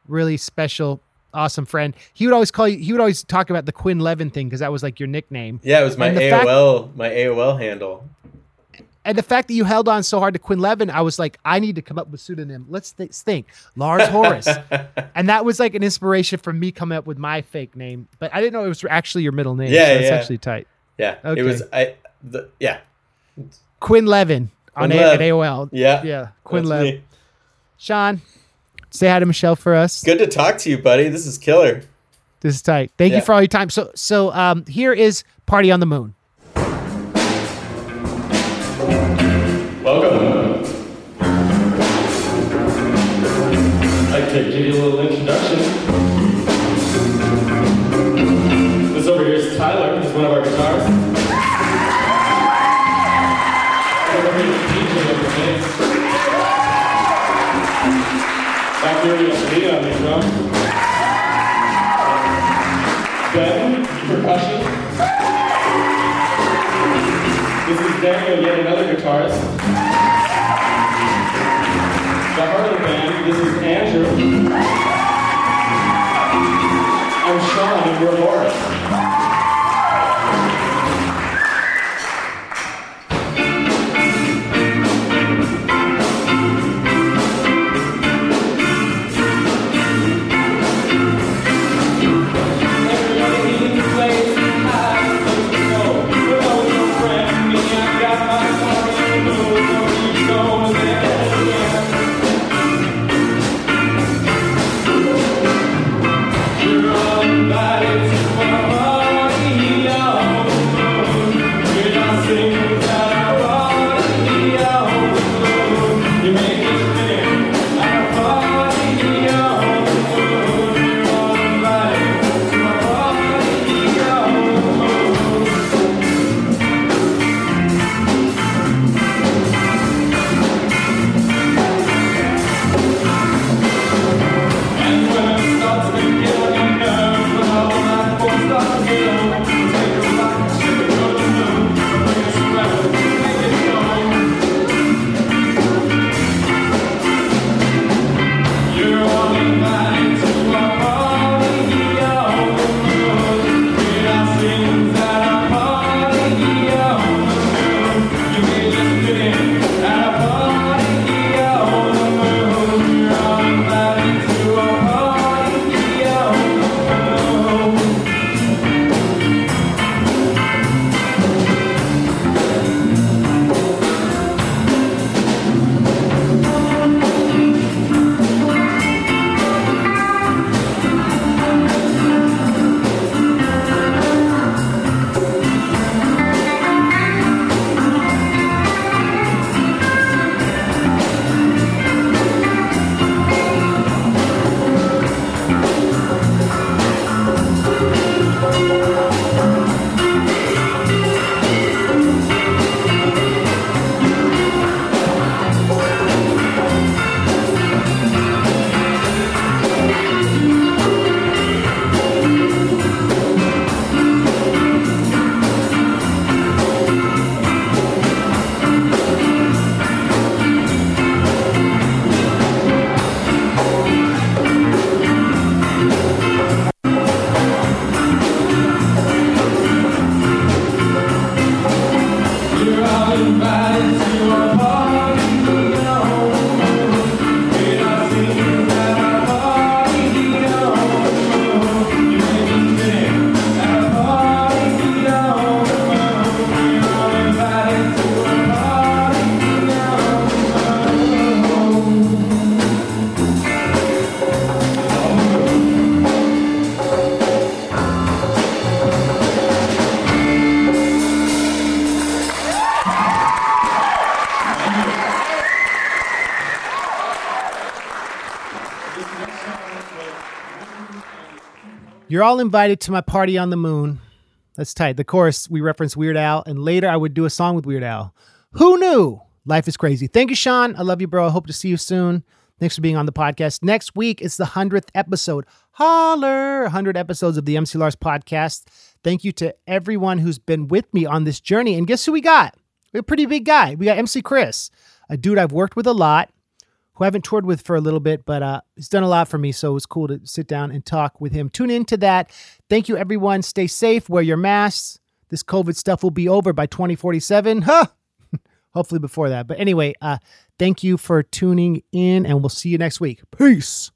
Speaker 1: really special, awesome friend. He would always call you. He would always talk about the Quinn Levin thing because that was like your nickname.
Speaker 4: Yeah, it was my
Speaker 1: the fact-
Speaker 4: AOL my AOL handle.
Speaker 1: And the fact that you held on so hard to Quinn Levin, I was like, I need to come up with a pseudonym. Let's th- think, Lars Horace. and that was like an inspiration for me coming up with my fake name. But I didn't know it was actually your middle name.
Speaker 4: Yeah,
Speaker 1: so it's
Speaker 4: yeah.
Speaker 1: actually tight.
Speaker 4: Yeah,
Speaker 1: Okay.
Speaker 4: it was I the yeah
Speaker 1: Quinn Levin on
Speaker 4: Quinn
Speaker 1: A- at AOL.
Speaker 4: yeah
Speaker 1: Yeah, Quinn
Speaker 4: that's
Speaker 1: Lev.
Speaker 4: me.
Speaker 1: Shawn, say hi to Michelle for us.
Speaker 4: Good to talk to you, buddy. This is killer.
Speaker 1: This is tight. Thank you for all your time. So so um here is Party on the Moon.
Speaker 5: I'm Shawn, and we're You're all invited to
Speaker 1: my party on the moon. That's tight. The chorus, we reference Weird Al, and later I would do a song with Weird Al. Who knew? Life is crazy. Thank you, Shawn. I love you, bro. I hope to see you soon. Thanks for being on the podcast. Next week is the 100th episode. Holler! 100 episodes of the MC Lars podcast. Thank you to everyone who's been with me on this journey. And guess who we got? We got a pretty big guy. We got MC Chris, a dude I've worked with a lot, who I haven't toured with for a little bit, but uh, he's done a lot for me. So it was cool to sit down and talk with him. Tune into that. Thank you, everyone. Stay safe. Wear your masks. This COVID stuff will be over by 2047. Huh? Hopefully before that. But anyway, uh, thank you for tuning in, and we'll see you next week. Peace.